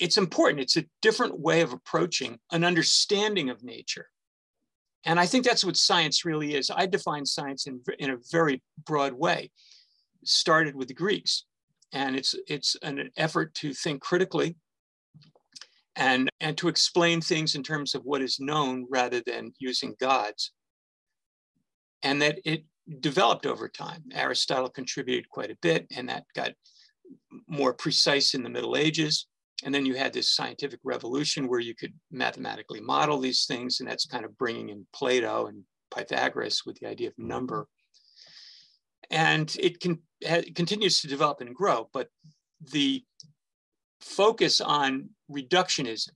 it's important. It's a different way of approaching an understanding of nature. And I think that's what science really is. I define science in, in a very broad way. Started with the Greeks, and it's it's an effort to think critically and and to explain things in terms of what is known rather than using gods. And that it developed over time. Aristotle contributed quite a bit, and that got more precise in the Middle Ages. And then you had this scientific revolution where you could mathematically model these things, and that's kind of bringing in Plato and Pythagoras with the idea of mm-hmm. number. And it can it continues to develop and grow, but the focus on reductionism,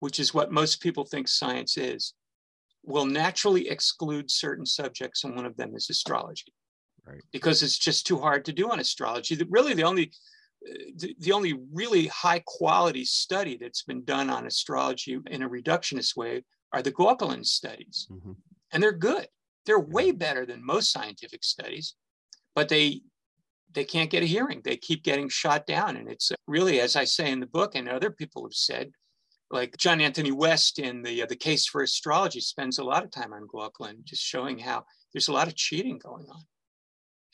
which is what most people think science is, will naturally exclude certain subjects, and one of them is astrology. Right. Because it's just too hard to do on astrology. Really, the only the, the only really high quality study that's been done on astrology in a reductionist way are the Gauquelin studies. Mm-hmm. And they're good. They're way better than most scientific studies, but they they can't get a hearing. They keep getting shot down. And it's really, as I say in the book, and other people have said, like John Anthony West in the uh, the case for astrology spends a lot of time on Gauquelin, just showing how there's a lot of cheating going on,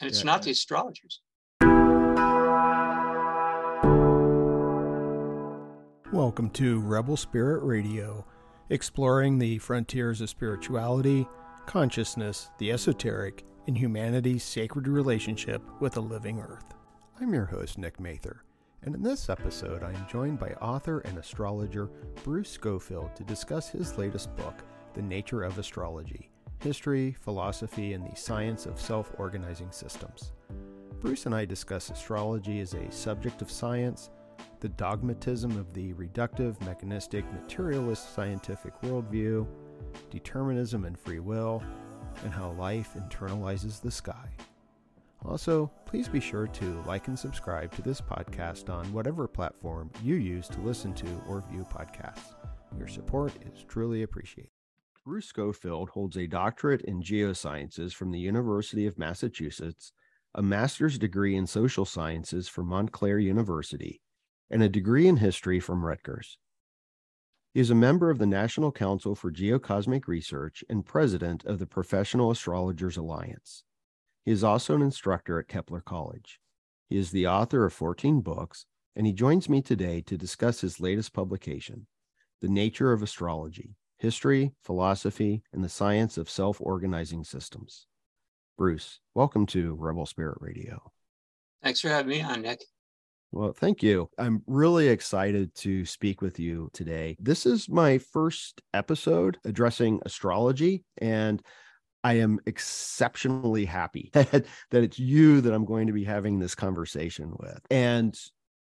and it's yeah. not the astrologers. Welcome to Rebel Spirit Radio, exploring the frontiers of spirituality, consciousness, the esoteric, and humanity's sacred relationship with the living earth. I'm your host, Nick Mather, and in this episode, I am joined by author and astrologer Bruce Scofield to discuss his latest book, The Nature of Astrology History, Philosophy, and the Science of Self Organizing Systems. Bruce and I discuss astrology as a subject of science the dogmatism of the reductive, mechanistic, materialist scientific worldview, determinism and free will, and how life internalizes the sky. Also, please be sure to like and subscribe to this podcast on whatever platform you use to listen to or view podcasts. Your support is truly appreciated. Bruce Scofield holds a doctorate in geosciences from the University of Massachusetts, a master's degree in social sciences from Montclair University, and a degree in history from Rutgers. He is a member of the National Council for Geocosmic Research and president of the Professional Astrologers Alliance. He is also an instructor at Kepler College. He is the author of 14 books, and he joins me today to discuss his latest publication, The Nature of Astrology History, Philosophy, and the Science of Self Organizing Systems. Bruce, welcome to Rebel Spirit Radio. Thanks for having me on, Nick. Well, thank you. I'm really excited to speak with you today. This is my first episode addressing astrology, and I am exceptionally happy that, that it's you that I'm going to be having this conversation with. And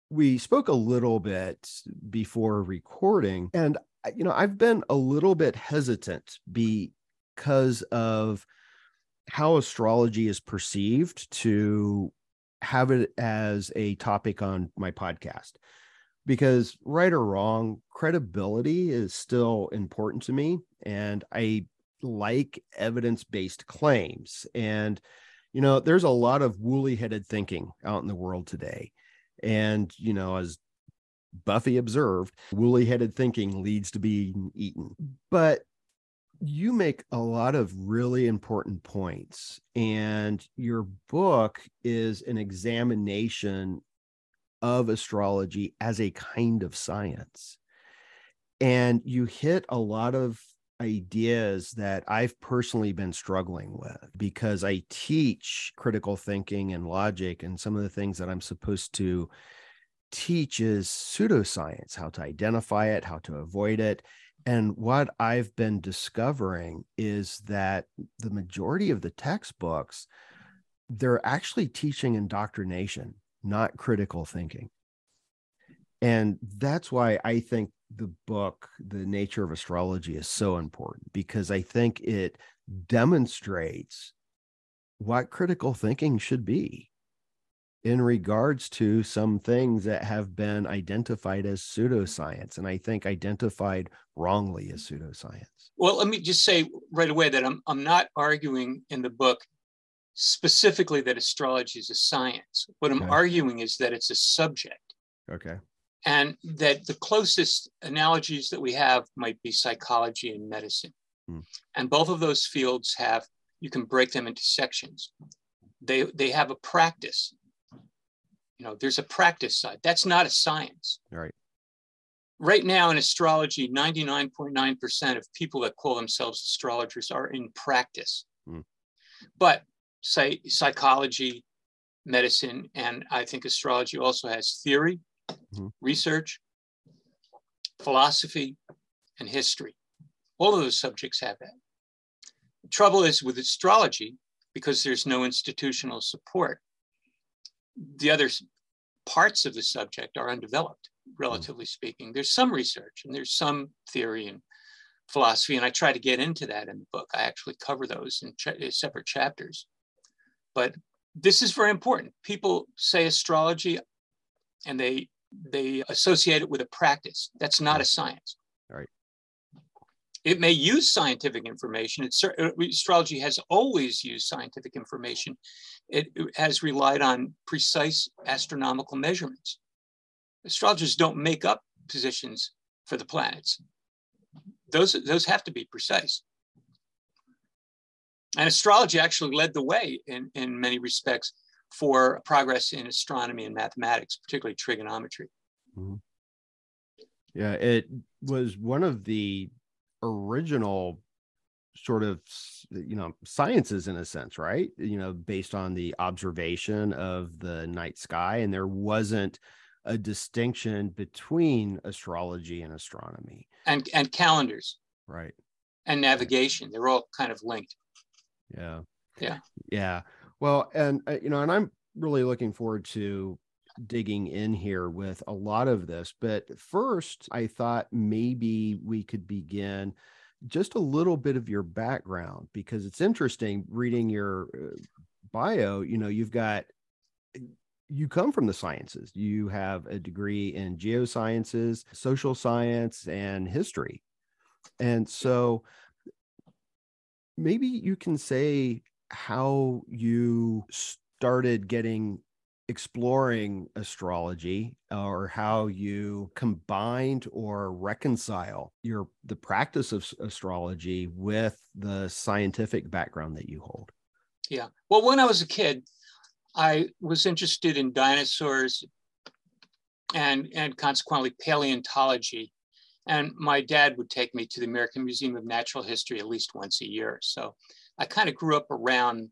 we spoke a little bit before recording, and you know, I've been a little bit hesitant because of how astrology is perceived to have it as a topic on my podcast. Because right or wrong credibility is still important to me and i like evidence-based claims. And you know there's a lot of woolly headed thinking out in the world today. And you know as buffy observed woolly headed thinking leads to being eaten. But you make a lot of really important points, and your book is an examination of astrology as a kind of science. And you hit a lot of ideas that I've personally been struggling with because I teach critical thinking and logic, and some of the things that I'm supposed to teach is pseudoscience, how to identify it, how to avoid it. And what I've been discovering is that the majority of the textbooks, they're actually teaching indoctrination, not critical thinking. And that's why I think the book, The Nature of Astrology, is so important because I think it demonstrates what critical thinking should be in regards to some things that have been identified as pseudoscience and i think identified wrongly as pseudoscience well let me just say right away that i'm, I'm not arguing in the book specifically that astrology is a science what i'm okay. arguing is that it's a subject okay And that the closest analogies that we have might be psychology and medicine. Hmm. And both of those fields have, you can break them into sections. They, they have a practice. You know, there's a practice side. That's not a science. Right. Right now in astrology, 99.9% of people that call themselves astrologers are in practice. Hmm. But say psychology, medicine, and I think astrology also has theory, mm-hmm. research, philosophy, and history. All of those subjects have that. The trouble is with astrology, because there's no institutional support, the other parts of the subject are undeveloped, relatively mm-hmm. speaking. There's some research and there's some theory and philosophy, and I try to get into that in the book. I actually cover those in ch- separate chapters. But this is very important. People say astrology and they they associate it with a practice. That's not a science. Right. It may use scientific information. It's, uh, astrology has always used scientific information. It, it has relied on precise astronomical measurements. Astrologers don't make up positions for the planets. Those, those have to be precise. And astrology actually led the way in, in many respects for progress in astronomy and mathematics, particularly trigonometry. Mm-hmm. Yeah, it was one of the original sort of you know sciences in a sense right? You know based on the observation of the night sky and there wasn't a distinction between astrology and astronomy. And and calendars. Right. And navigation they're all kind of linked. Yeah. Yeah. Yeah. Well, and uh, you know, and I'm really looking forward to digging in here with a lot of this. But first, I thought maybe we could begin just a little bit of your background because it's interesting reading your uh, bio. You know, you've got you come from the sciences. You have a degree in geosciences, social science, and history. And so maybe you can say how you started getting exploring astrology uh, or how you combined or reconcile your the practice of astrology with the scientific background that you hold? Yeah. Well when i was a kid i was interested in dinosaurs and and consequently paleontology and my dad would take me to the american museum of natural history at least once a year. So I kind of grew up around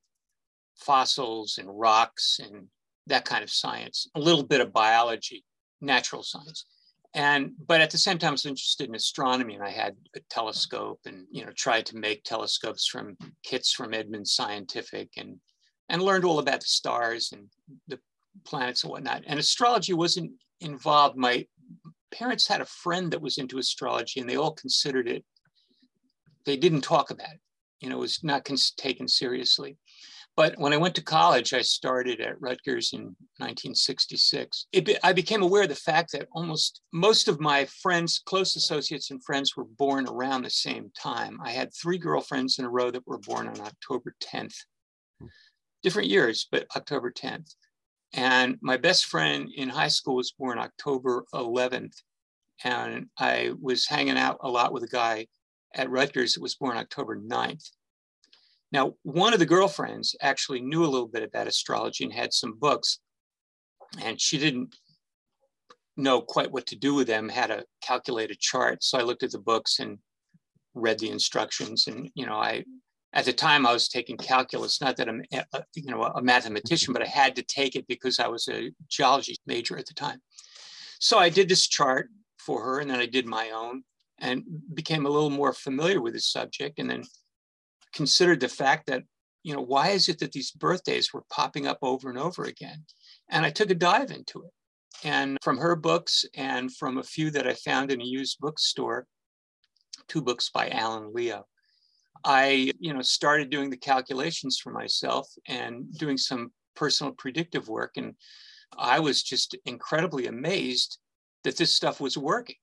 fossils and rocks and that kind of science, a little bit of biology, natural science. And but at the same time, I was interested in astronomy, and I had a telescope, and you know, tried to make telescopes from kits from Edmund Scientific, and and learned all about the stars and the planets and whatnot. And astrology wasn't involved. My parents had a friend that was into astrology, and they all considered it. They didn't talk about it you know, it was not taken seriously. But when I went to college, I started at Rutgers in 1966. Be, I became aware of the fact that almost most of my friends, close associates and friends, were born around the same time. I had three girlfriends in a row that were born on October 10th, different years, but October 10th. And my best friend in high school was born October 11th. And I was hanging out a lot with a guy at Rutgers that was born October 9th. Now, one of the girlfriends actually knew a little bit about astrology and had some books, and she didn't know quite what to do with them, had a chart. So I looked at the books and read the instructions. And, you know, I, at the time I was taking calculus, not that I'm, a, you know, a mathematician, but I had to take it because I was a geology major at the time. So I did this chart for her and then I did my own and became a little more familiar with the subject and then considered the fact that you know why is it that these birthdays were popping up over and over again? And i took a dive into it. And from her books and from a few that i found in a used bookstore two books by alan leo i you know started doing the calculations for myself and doing some personal predictive work. And i was just incredibly amazed that this stuff was working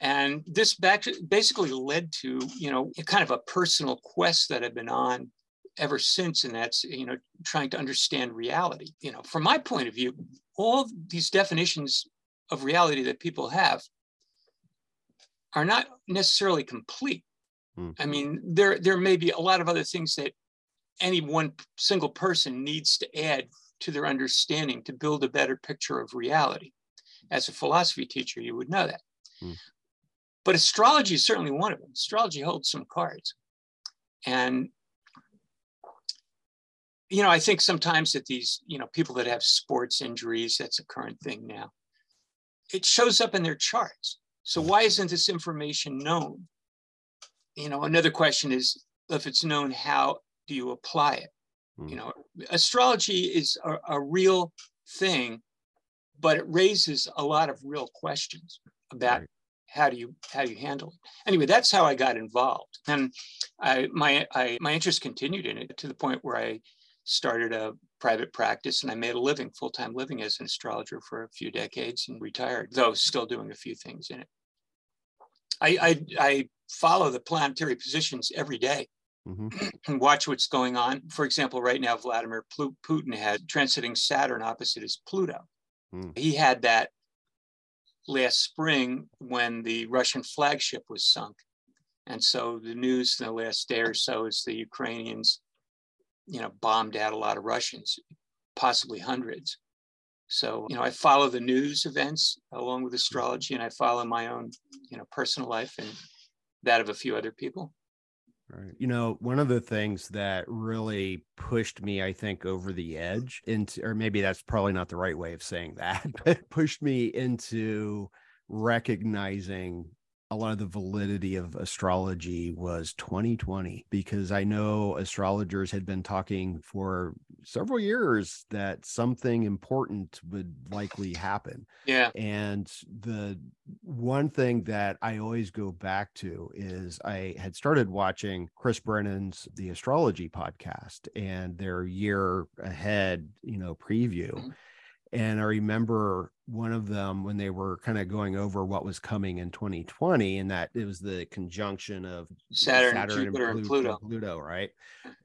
and this back, basically led to, you know, kind of a personal quest that I've been on ever since. And that's, you know, trying to understand reality. You know, from my point of view, all these definitions of reality that people have are not necessarily complete. Hmm. I mean, there there may be a lot of other things that any one single person needs to add to their understanding to build a better picture of reality. As a philosophy teacher, you would know that. Hmm. But astrology is certainly one of them. Astrology holds some cards. And you know, I think sometimes that these, you know, people that have sports injuries, that's a current thing now, it shows up in their charts. So why isn't this information known? You know, another question is if it's known, how do you apply it? Mm. You know, astrology is a, a real thing, but it raises a lot of real questions about right. How do you how do you handle it. Anyway, that's how I got involved, and I my I, my interest continued in it to the point where I started a private practice and I made a living, full time living as an astrologer for a few decades and retired, though still doing a few things in it. I, I, I follow the planetary positions every day mm-hmm. and watch what's going on. For example, right now, Vladimir Putin had transiting Saturn opposite his Pluto. Mm. He had that last spring when the Russian flagship was sunk. And so the news in the last day or so is the Ukrainians, you know, bombed out a lot of Russians, possibly hundreds. So, you know, I follow the news events along with astrology and I follow my own, you know, personal life and that of a few other people. Right. You know, one of the things that really pushed me, I think, over the edge into, or maybe that's probably not the right way of saying that, but pushed me into recognizing a lot of the validity of astrology was 2020 because I know astrologers had been talking for several years that something important would likely happen. Yeah. And the one thing that I always go back to is I had started watching Chris Brennan's The Astrology podcast and their year ahead, you know, preview. Mm-hmm and I remember one of them when they were kind of going over what was coming in 2020, and that it was the conjunction of Saturn, Saturn Jupiter, and Pluto, and Pluto, Pluto, right?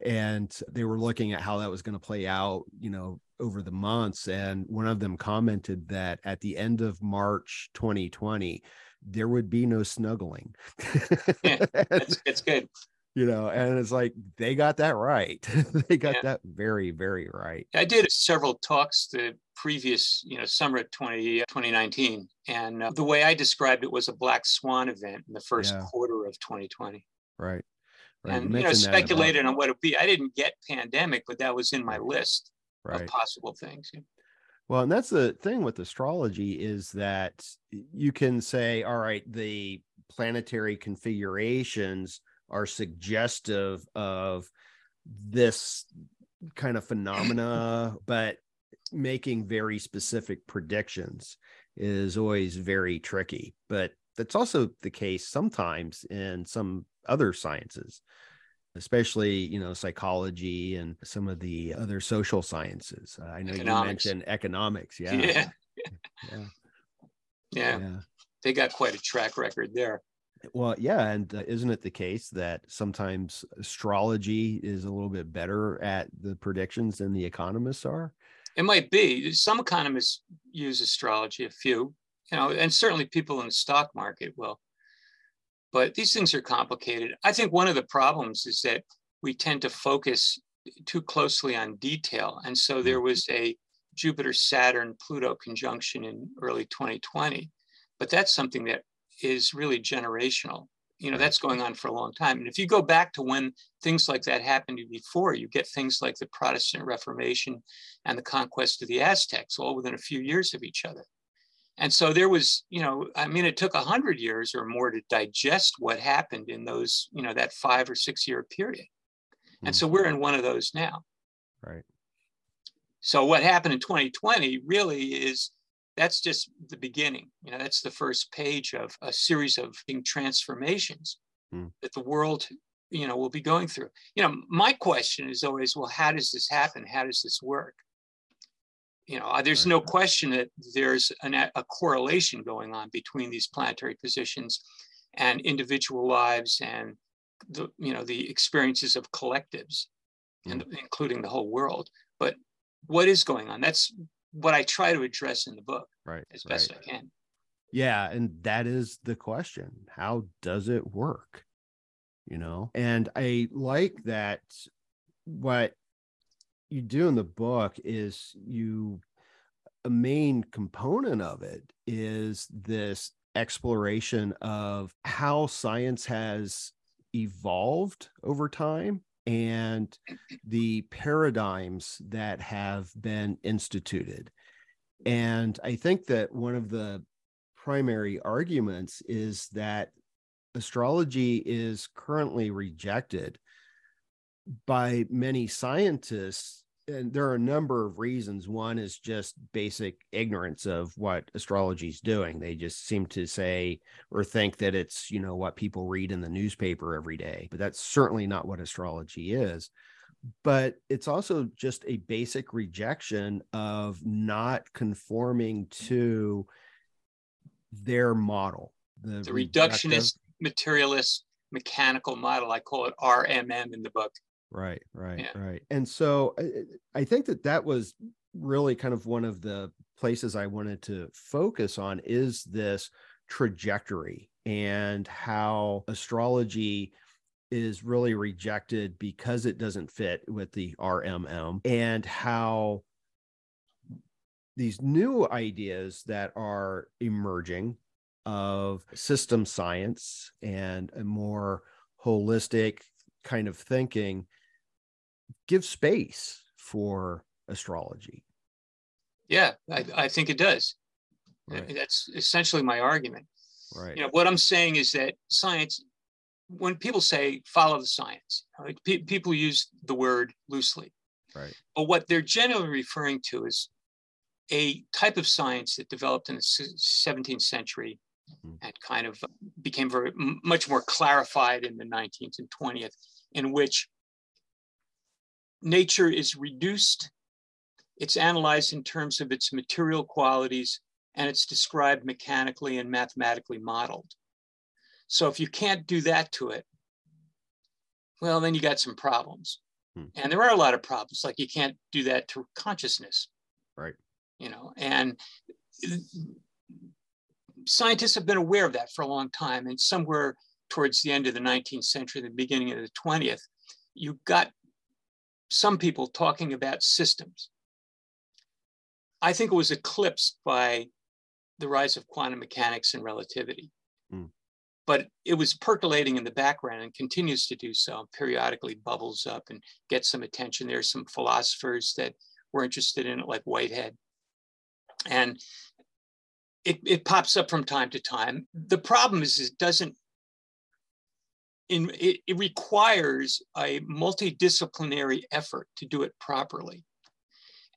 And they were looking at how that was going to play out, you know, over the months. And one of them commented that at the end of March 2020, there would be no snuggling. yeah, that's, that's good you know and it's like they got that right they got yeah. that very very right i did several talks the previous you know summer of 20, 2019 and uh, the way i described it was a black swan event in the first yeah. quarter of 2020 right, right. and you, you know speculated on what it would be i didn't get pandemic but that was in my list right. of possible things well, and that's the thing with astrology is that you can say, all right, the planetary configurations are suggestive of this kind of phenomena, but making very specific predictions is always very tricky. But that's also the case sometimes in some other sciences especially you know psychology and some of the other social sciences uh, i know economics. you mentioned economics yeah. Yeah. yeah yeah yeah they got quite a track record there well, yeah, and uh, isn't it the case that sometimes astrology is a little bit better at the predictions than the economists are? It might be. Some economists use astrology, a few, you know, and certainly people in the stock market will. But these things are complicated. I think one of the problems is that we tend to focus too closely on detail. And so there mm. was a Jupiter Saturn Pluto conjunction in early 2020. But that's something that is really generational. You know, that's going on for a long time. And if you go back to when things like that happened before, you get things like the Protestant Reformation and the conquest of the Aztecs, all within a few years of each other. And so there was, you know, I mean, it took a hundred years or more to digest what happened in those, you know, that five or six year period. And so mm. we're in one of those now. Right. So what happened in 2020 really is that's just the beginning. You know, that's the first page of a series of transformations mm. that the world, you know, will be going through. You know, my question is always, well, how does this happen? How does this work? You know, there's right. no question that there's an, a correlation going on between these planetary positions and individual lives and the, you know, the experiences of collectives, mm. and including the whole world. But what is going on? That's what I try to address in the book. right as best right. I can. Yeah, and that is the question. How does it work? You know, and I like that what you do in the book is you a main component of it is this exploration of how science has evolved over time and the paradigms that have been instituted. And I think that one of the primary arguments is that astrology is currently rejected by many scientists and there are a number of reasons. One is just basic ignorance of what astrology is doing. They just seem to say or think that it's, you know, what people read in the newspaper every day, but that's certainly not what astrology is. But it's also just a basic rejection of not conforming to their model. The, the reductionist, materialist, mechanical model. I call it RMM in the book. Right, right, yeah. right. And so I, I think that that was really kind of one of the places I wanted to focus on is this trajectory and how astrology is really rejected because it doesn't fit with the RMM and how these new ideas that are emerging of system science and a more holistic kind of thinking give space for astrology. Yeah, I, I think it does. Right. That's essentially my argument. Right. You know, what I'm saying is that science, when people say follow the science, pe- people use the word loosely. Right. But what they're generally referring to is a type of science that developed in the 17th century mm-hmm. and kind of became very much more clarified in the 19th and 20th, in which nature is reduced, it's analyzed in terms of its material qualities, and it's described mechanically and mathematically modeled. So if you can't do that to it, well, then you got some problems. Hmm. And there are a lot of problems, like you can't do that to consciousness. Right. You know, and scientists have been aware of that for a long time. And somewhere towards the end of the 19th century, the beginning of the 20th, you got some people talking about systems. I think it was eclipsed by the rise of quantum mechanics and relativity. Mm. But it was percolating in the background and continues to do so, periodically bubbles up and gets some attention. There's some philosophers that were interested in it, like Whitehead. And it, it pops up from time to time. The problem is it doesn't in, it, it requires a multidisciplinary effort to do it properly.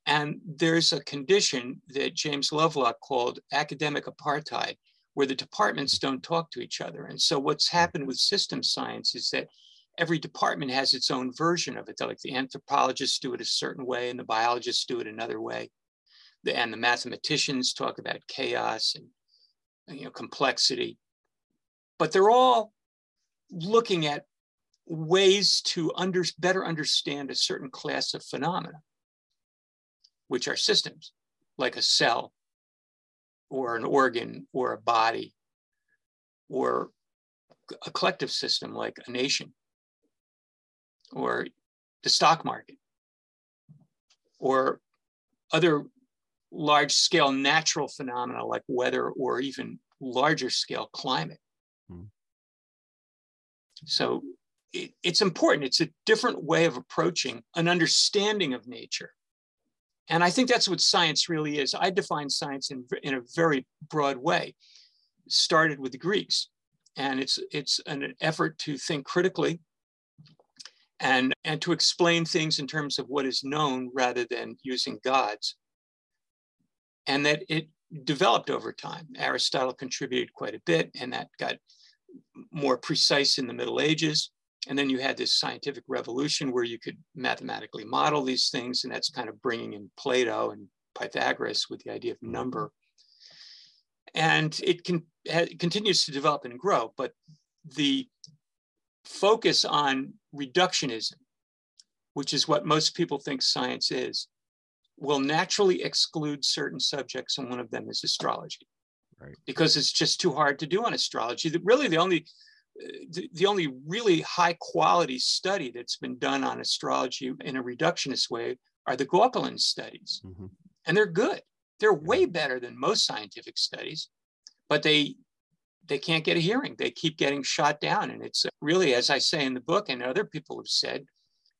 And there's a condition that James Lovelock called academic apartheid, where the departments don't talk to each other. And so what's happened with system science is that every department has its own version of it. Like the anthropologists do it a certain way and the biologists do it another way. The, and the mathematicians talk about chaos and you know complexity. But they're all looking at ways to under, better understand a certain class of phenomena, which are systems, like a cell, or an organ, or a body, or a collective system like a nation, or the stock market, or other large scale natural phenomena like weather or even larger scale climate. Hmm. So it, it's important. It's a different way of approaching an understanding of nature. And I think that's what science really is. I define science in, in a very broad way. Started with the Greeks, and it's, it's an effort to think critically and, and to explain things in terms of what is known rather than using gods. And that it developed over time. Aristotle contributed quite a bit, and that got more precise in the Middle Ages. And then you had this scientific revolution where you could mathematically model these things. And that's kind of bringing in Plato and Pythagoras with the idea of mm-hmm. number. And it can it continues to develop and grow, but the focus on reductionism, which is what most people think science is, will naturally exclude certain subjects, and one of them is astrology. Right. Because it's just too hard to do on astrology. Really, the only the, the only really high quality study that's been done on astrology in a reductionist way are the Gauquelin studies. Mm-hmm. And they're good. They're way better than most scientific studies, but they they can't get a hearing. They keep getting shot down. And it's really, as I say in the book, and other people have said,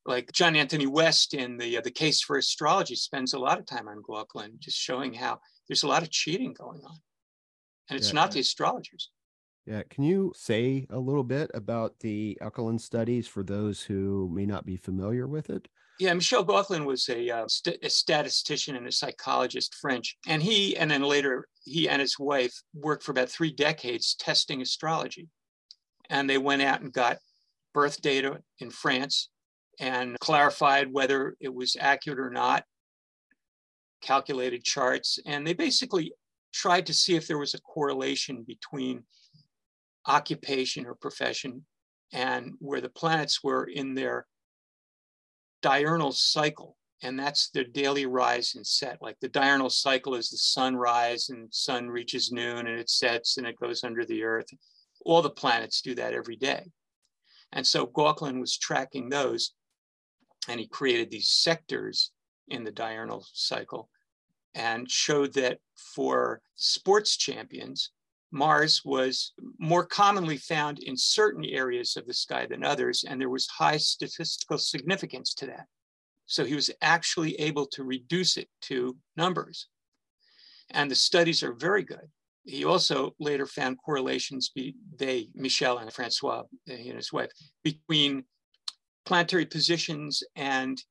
like John Anthony West in the uh, the case for astrology spends a lot of time on Gauquelin, just showing how there's a lot of cheating going on, and it's yeah. not the astrologers. Yeah, can you say a little bit about the Gauquelin studies for those who may not be familiar with it? Yeah, Michel Gauquelin was a, uh, st- a, statistician and a psychologist, French. And he, and then later, he and his wife worked for about three decades testing astrology. And they went out and got birth data in France and clarified whether it was accurate or not, calculated charts. And they basically tried to see if there was a correlation between occupation or profession and where the planets were in their diurnal cycle. And that's their daily rise and set. Like the diurnal cycle is the sunrise and sun reaches noon and it sets and it goes under the earth. All the planets do that every day. And so Gauquelin was tracking those and he created these sectors in the diurnal cycle and showed that for sports champions, Mars was more commonly found in certain areas of the sky than others, and there was high statistical significance to that. So he was actually able to reduce it to numbers. And the studies are very good. He also later found correlations, be, they, Michel and Francois, and his wife, between planetary positions and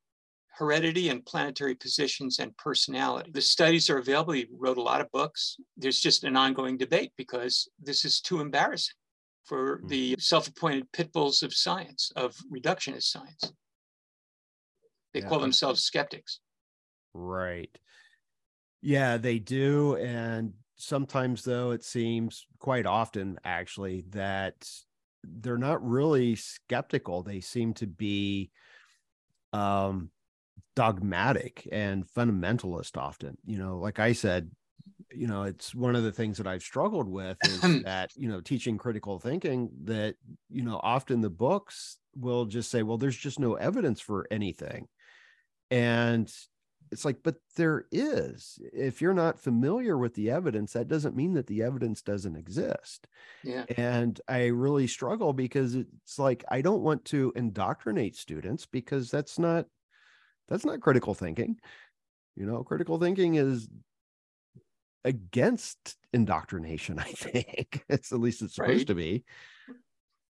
heredity and planetary positions and personality. The studies are available. He wrote a lot of books. There's just an ongoing debate because this is too embarrassing for mm. the self appointed pit bulls of science, of reductionist science. They yeah. call themselves skeptics. Right. Yeah, they do. And sometimes, though, it seems quite often actually that they're not really skeptical. They seem to be um, dogmatic and fundamentalist often. You know, like I said, you know, it's one of the things that I've struggled with is that, you know, teaching critical thinking that, you know, often the books will just say, well, there's just no evidence for anything. And it's like, but there is. If you're not familiar with the evidence, that doesn't mean that the evidence doesn't exist. Yeah. And I really struggle because it's like I don't want to indoctrinate students because that's not that's not critical thinking. You know, critical thinking is against indoctrination, I think. it's at least it's supposed right. to be.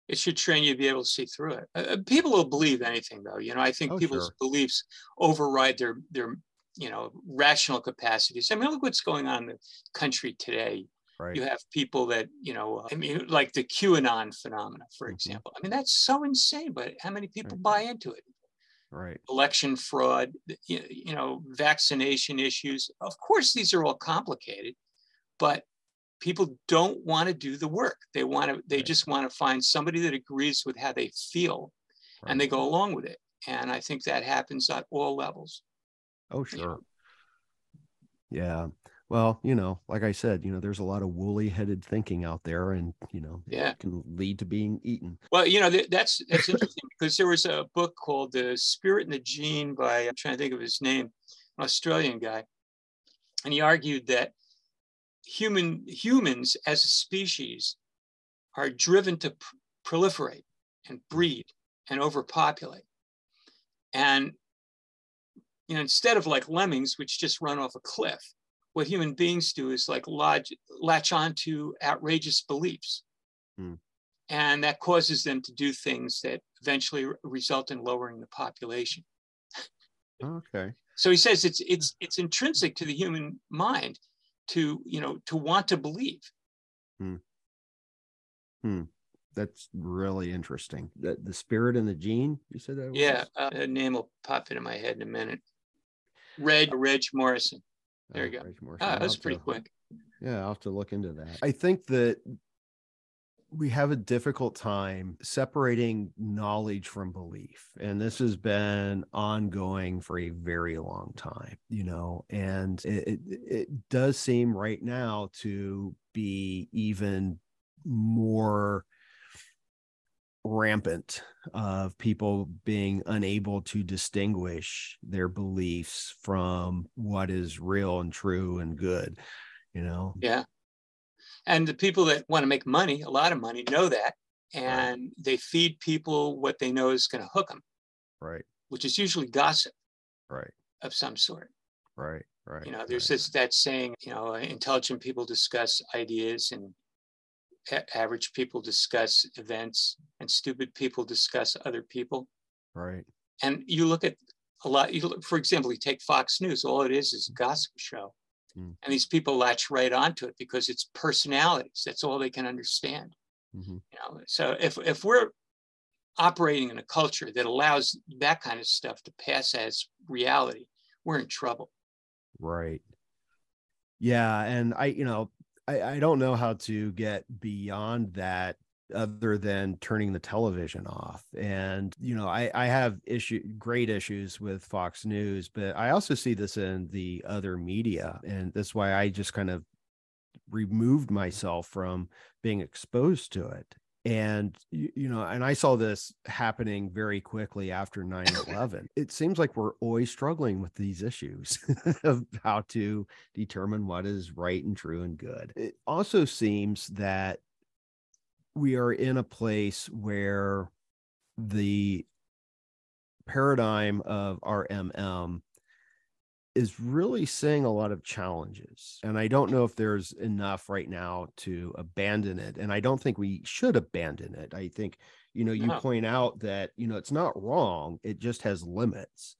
It should train you to be able to see through it. Uh, uh people will believe anything, though. You know, I think oh, people's sure. beliefs override their their you know rational capacities. I mean, look what's going on in the country today. Right. You have people that you know, I mean, like the QAnon phenomena, for mm-hmm. example. I mean, that's so insane. But how many people right. buy into it? Right. election fraud you know vaccination issues. Of course these are all complicated but people don't want to do the work. They want to they right. just want to find somebody that agrees with how they feel right. and they go along with it and i think that happens at all levels. Oh sure. Yeah well, you know, like I said, you know, there's a lot of woolly headed thinking out there and, you know, yeah. can lead to being eaten. Well, you know, that's, that's interesting because there was a book called The Spirit and the Gene by, I'm trying to think of his name, an Australian guy. And he argued that human humans as a species are driven to pr- proliferate and hmm. breed and overpopulate. And, you know, instead of like lemmings, which just run off a cliff, what human beings do is like lodge, latch onto outrageous beliefs. Hmm. And that causes them to do things that eventually result in lowering the population. Okay. So he says it's it's it's intrinsic to the human mind to you know to want to believe. Hmm. Hmm. That's really interesting. The, the spirit and the gene. You said that. Yeah, uh, a name will pop into my head in a minute. Reg Reg Morrison. There you go. Ah, that's pretty to, quick. Yeah, I'll have to look into that. I think that we have a difficult time separating knowledge from belief and this has been ongoing for a very long time you know and it, it, it does seem right now to be even more rampant of people being unable to distinguish their beliefs from what is real and true and good you know? Yeah. And the people that want to make money a lot of money know that and right. they feed people what they know is going to hook them right. Which is usually gossip. Right. Of some sort. Right right you know there's right. this that saying you know intelligent people discuss ideas and average people discuss events and stupid people discuss other people. Right. And you look at a lot, you look, for example, you take Fox News, all it is is a gossip show. Mm. And these people latch right onto it because it's personalities. That's all they can understand. Mm-hmm. You know, so if if we're operating in a culture that allows that kind of stuff to pass as reality, we're in trouble. Right. Yeah. And I, you know, I, I don't know how to get beyond that other than turning the television off. And, you know, I, I have issue great issues with Fox News, but I also see this in the other media. And that's why I just kind of removed myself from being exposed to it and you know and i saw this happening very quickly after 9-11 it seems like we're always struggling with these issues of how to determine what is right and true and good. It also seems that we are in a place where the paradigm of rmm is really seeing a lot of challenges. And I don't know if there's enough right now to abandon it. And I don't think we should abandon it. I think, you know, you no. point out that, you know, it's not wrong. It just has limits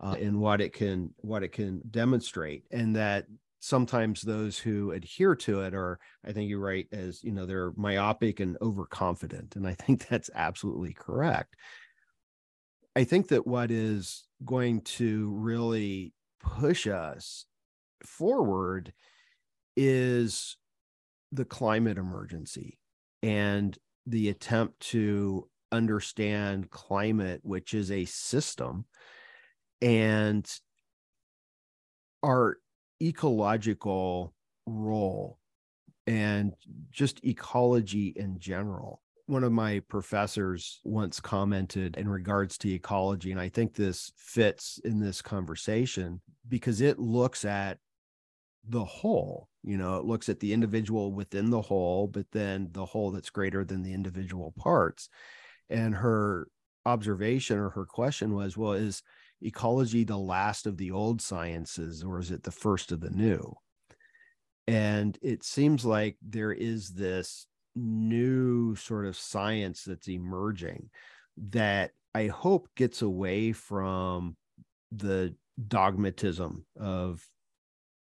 uh, in what it can what it can demonstrate. And that sometimes those who adhere to it are, I think you're right, as you know, they're myopic and overconfident. And I think that's absolutely correct. I think that what is going to really push us forward is the climate emergency and the attempt to understand climate, which is a system, and our ecological role and just ecology in general. One of my professors once commented in regards to ecology, and I think this fits in this conversation because it looks at the whole. You know, it looks at the individual within the whole, but then the whole that's greater than the individual parts. And her observation or her question was, well, is ecology the last of the old sciences or is it the first of the new? And it seems like there is this new sort of science that's emerging that I hope gets away from the dogmatism of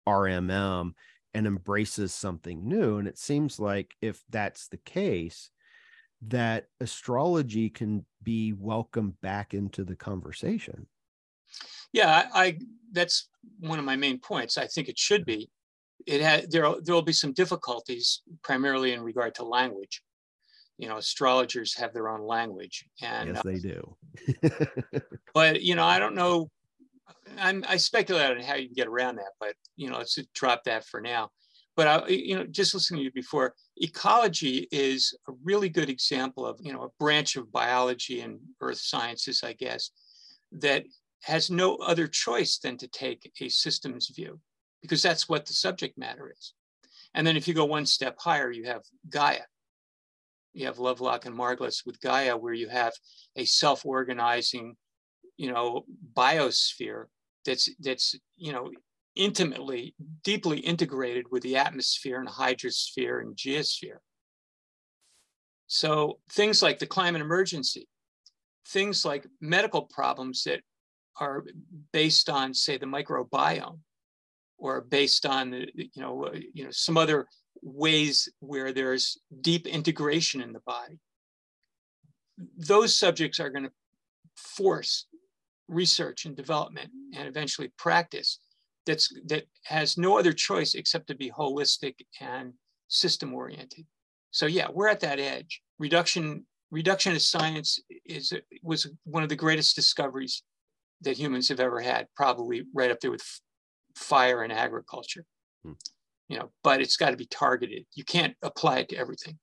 RMM and embraces something new. And it seems like if that's the case, that astrology can be welcomed back into the conversation. Yeah, I, I that's one of my main points. I think it should be it had there there will be some difficulties primarily in regard to language you know astrologers have their own language and yes they do but you know i don't know I'm, i speculate on how you can get around that but you know let's drop that for now but I, you know just listening to you before ecology is a really good example of you know a branch of biology and earth sciences i guess that has no other choice than to take a systems view because that's what the subject matter is. And then if you go one step higher, you have Gaia. You have Lovelock and Margulis with Gaia, where you have a self-organizing, you know, biosphere that's that's you know intimately, deeply integrated with the atmosphere and hydrosphere and geosphere. So things like the climate emergency, things like medical problems that are based on, say, the microbiome, or based on you know uh, you know some other ways where there's deep integration in the body those subjects are going to force research and development and eventually practice that's that has no other choice except to be holistic and system oriented So yeah, we're at that edge. Reduction reductionist science is was one of the greatest discoveries that humans have ever had, probably right up there with fire and agriculture. Hmm. You know, but it's got to be targeted. You can't apply it to everything.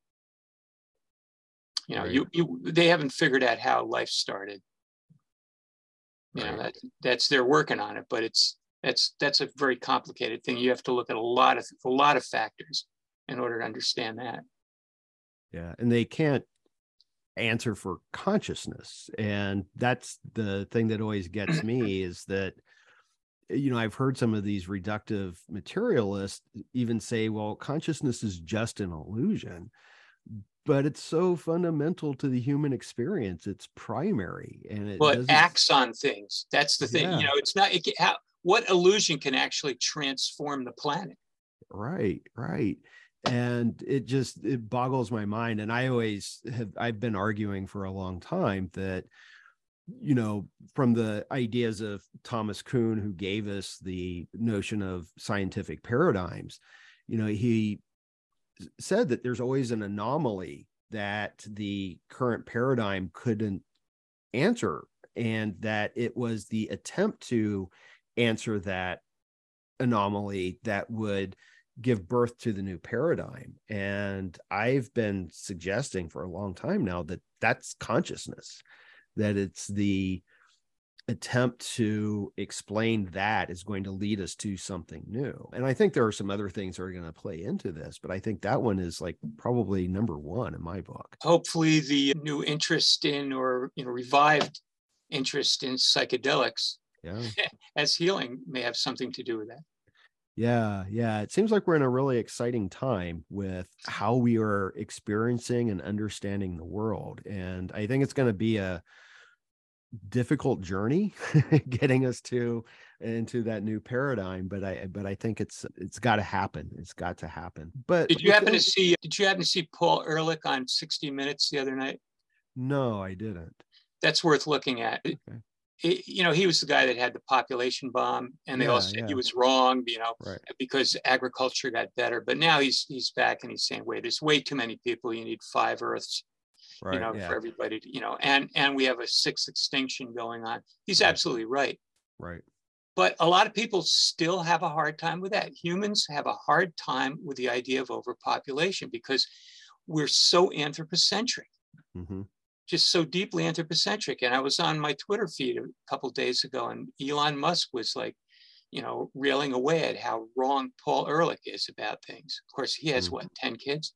You know, right. you, you they haven't figured out how life started. You know, that that's they're working on it, but it's that's that's a very complicated thing. You have to look at a lot of a lot of factors in order to understand that. Yeah, and they can't answer for consciousness, and that's the thing that always gets me is that you know I've heard some of these reductive materialists even say, "Well, consciousness is just an illusion." But it's so fundamental to the human experience. It's primary, and it well, it acts on things. That's the thing. Yeah. You know, it's not. It, how, what illusion can actually transform the planet? Right, right. And it just it boggles my mind. And I always have. I've been arguing for a long time that you know, from the ideas of Thomas Kuhn, who gave us the notion of scientific paradigms, you know, he said that there's always an anomaly that the current paradigm couldn't answer and that it was the attempt to answer that anomaly that would give birth to the new paradigm. And i've been suggesting for a long time now that that's consciousness that it's the attempt to explain that is going to lead us to something new. And I think there are some other things that are going to play into this, but I think that one is like probably number one in my book. Hopefully, the new interest in or you know revived interest in psychedelics yeah. as healing may have something to do with that. Yeah, yeah. It seems like we're in a really exciting time with how we are experiencing and understanding the world. And I think it's going to be a difficult journey getting us to into that new paradigm but i but i think it's it's got to happen. It's got to happen. But did you happen to see did you happen to see paul ehrlich on 60 minutes the other night? No i didn't. That's worth looking at. Okay. it, you know he was the guy that had the population bomb and they yeah, all said yeah. he was wrong you know right. because agriculture got better. But now he's he's back and he's saying wait there's way too many people. You need five earths right, you know, yeah. for everybody to, you know, and and we have a sixth extinction going on. He's absolutely right. Right. But a lot of people still have a hard time with that. Humans have a hard time with the idea of overpopulation because we're so anthropocentric. Mm-hmm. Just so deeply anthropocentric. And I was on my Twitter feed a couple days ago, and Elon Musk was like, you know, railing away at how wrong Paul Ehrlich is about things. Of course, he has mm-hmm. what, 10 kids?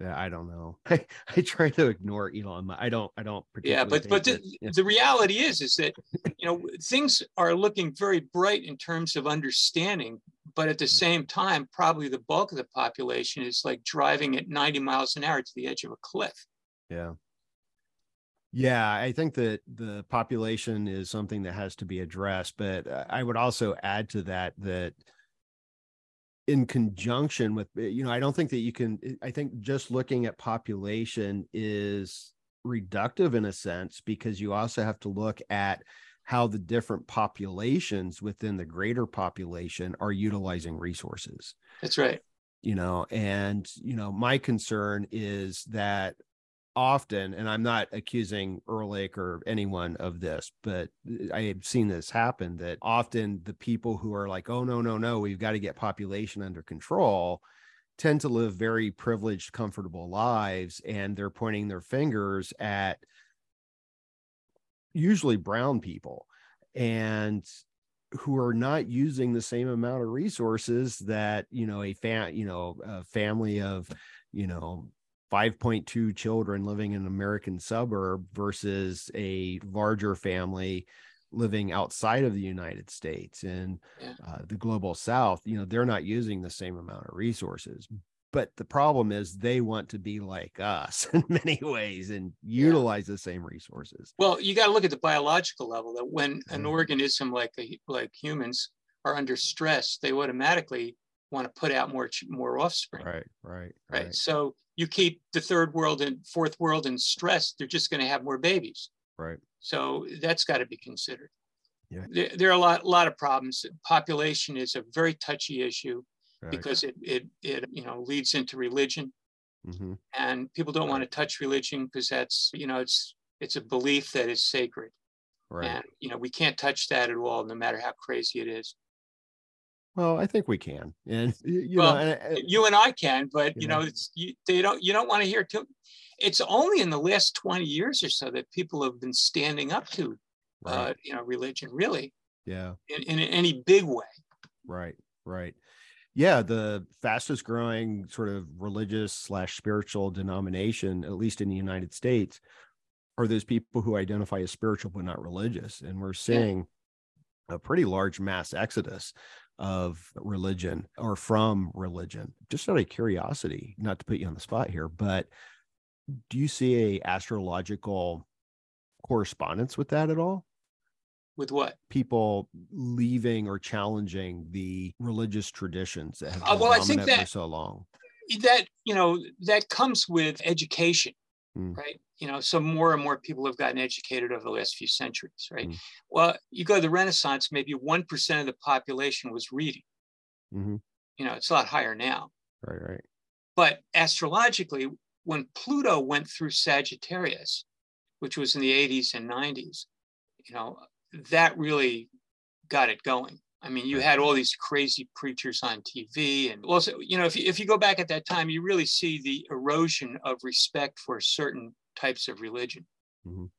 Yeah, I don't know. I, I try to ignore Elon. I don't. I don't. Yeah, but but the, yeah. the reality is is that you know things are looking very bright in terms of understanding, but at the same time, probably the bulk of the population is like driving at 90 miles an hour to the edge of a cliff. Yeah. Yeah, I think that the population is something that has to be addressed, but uh, I would also add to that that in conjunction with eh, you know i don't think that you can eh, i think just looking at population is reductive in a sense because you also have to look at how the different populations within the greater population are utilizing resources. That's right. You know and you know my concern is that often, and I'm not accusing Ehrlich or anyone of this, but I have seen this happen that often the people who are like, oh, no, no, no, we've got to get population under control tend to live very privileged, comfortable lives. And they're pointing their fingers at usually brown people and who are not using the same amount of resources that you know a fam you know a family of you know 5.2 children living in an American suburb versus a larger family living outside of the United States and yeah. uh, the global South, you know, they're not using the same amount of resources. But the problem is they want to be like us in many ways and utilize yeah. the same resources. Well, you got to look at the biological level that when an organism like a, like humans are under stress, they automatically want to put out more more offspring. Right, right, right. right. So you keep the third world and fourth world in stress, they're just going to have more babies. Right. So that's got to be considered. Yeah. There, there, are a lot, lot of problems. Population is a very touchy issue right. because it, it, it, you know, leads into religion. Mm-hmm. And people don't want to touch religion because that's, you know, it's it's a belief that is sacred. Right. And you know, we can't touch that at all, no matter how crazy it is. Well, I think we can, and you Well, know, and, uh, You and I can, but you Yeah. know, it's you, they don't. You don't want to hear too. It's only in the last twenty years or so that people have been standing up to, right, uh, you know, religion really yeah, in, in any big way. right, right. Yeah, the fastest growing sort of religious slash spiritual denomination, at least in the United States, are those people who identify as spiritual but not religious, and we're seeing a pretty large mass exodus of religion or from religion. Just out of curiosity, not to put you on the spot here, but do you see a astrological correspondence with that at all? With what? People leaving or challenging the religious traditions that have Uh, been well, I think dominant for that- so long. That you know that comes with education, Mm. right? You know, so more and more people have gotten educated over the last few centuries, right? Mm. Well, you go to the Renaissance, maybe one percent of the population was reading. hmm You know, it's a lot higher now. Right, right. But astrologically, when Pluto went through Sagittarius, which was in the 80s and 90s, you know, that really got it going. I mean, you had all these crazy preachers on TV. And also, you know, if you, if you go back at that time, you really see the erosion of respect for certain types of religion. Mhm.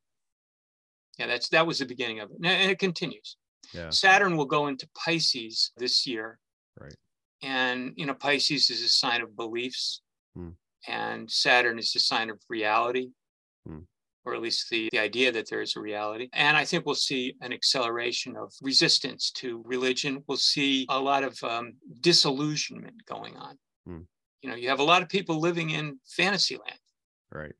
Yeah, that's that was the beginning of it. And it continues. Yeah. Saturn will go into Pisces this year. Right. And, you know, Pisces is a sign of beliefs, Hmm. and Saturn is a sign of reality, Hmm. Or at least the, the idea that there is a reality. And I think we'll see an acceleration of resistance to religion. We'll see a lot of um, disillusionment going on. Hmm. You know, you have a lot of people living in fantasy land Right.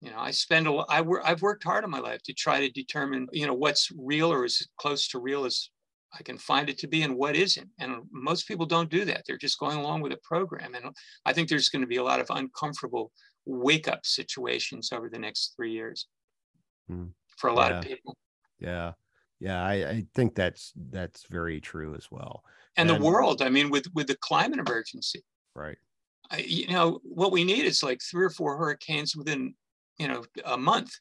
you know i spend a lot I work, i've worked hard in my life to try to determine you know what's real or as close to real as i can find it to be and what isn't and most people don't do that they're just going along with a program and i think there's going to be a lot of uncomfortable wake up situations over the next three years Hmm. for a lot of people Yeah. Yeah. I, I think that's that's very true as well. and, And- the world i mean with with the climate emergency Right. I, you know what we need is like three or four hurricanes within you know a month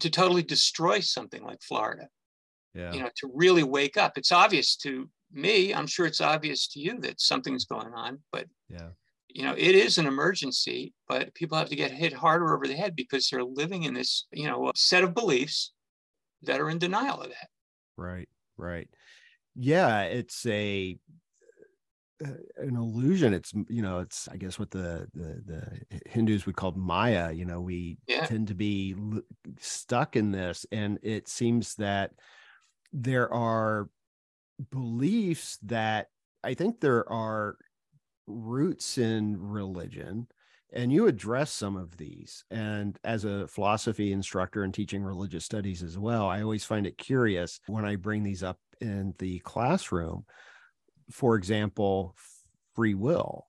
to totally destroy something like florida Yeah. you know to really wake up it's obvious to me i'm sure it's obvious to you that something's going on but yeah. You know it is an emergency but people have to get hit harder over the head because they're living in this you know set of beliefs that are in denial of that Right. Right. Yeah. It's a uh, an illusion. It's you know, it's I guess what the the the Hindus would call Maya. You know, we Yeah. tend to be l- stuck in this, and it seems that there are beliefs that I think there are roots in religion and you address some of these. And as a philosophy instructor and teaching religious studies as well i always find it curious when i bring these up in the classroom. For example free will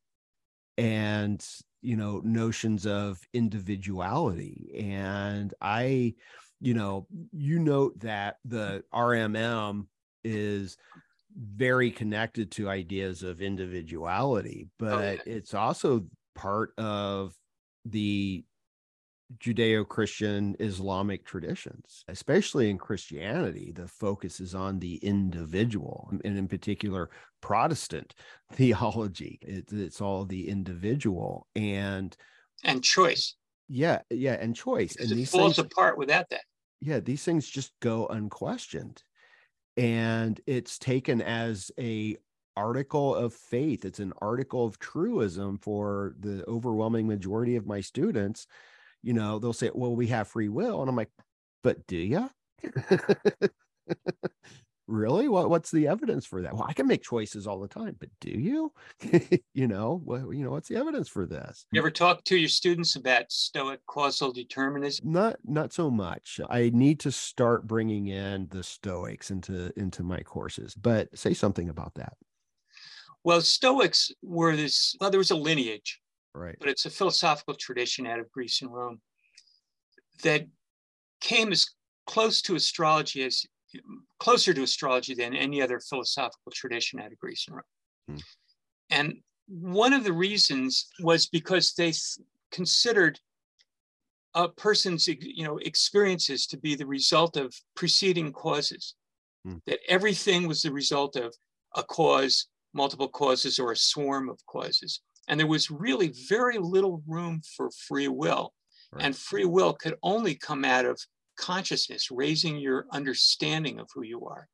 and you know notions of individuality. And i you know you note that the rmm is very connected to ideas of individuality oh, but yeah. it's also part of the judeo-christian islamic traditions especially in christianity the focus is on the individual and in particular protestant theology. It, it's all the individual and and choice. Yeah yeah and choice and it these falls things apart without that. Yeah these things just go unquestioned and it's taken as a article of faith. It's an article of truism for the overwhelming majority of my students. You know they'll say well we have free will and i'm like but do you really? What, what's the evidence for that? Well i can make choices all the time but do you? You know well you know what's the evidence for this? You ever talk to your students about stoic causal determinism? Not not so much. I need to start bringing in the stoics into into my courses but say something about that. Well stoics were this well there was a lineage right. but it's a philosophical tradition out of Greece and Rome that came as close to astrology as closer to astrology than any other philosophical tradition out of Greece and Rome. Hmm. And one of the reasons was because they considered a person's you know experiences to be the result of preceding causes mm. that everything was the result of a cause multiple causes or a swarm of causes and there was really very little room for free will right. and free will could only come out of consciousness raising your understanding of who you are.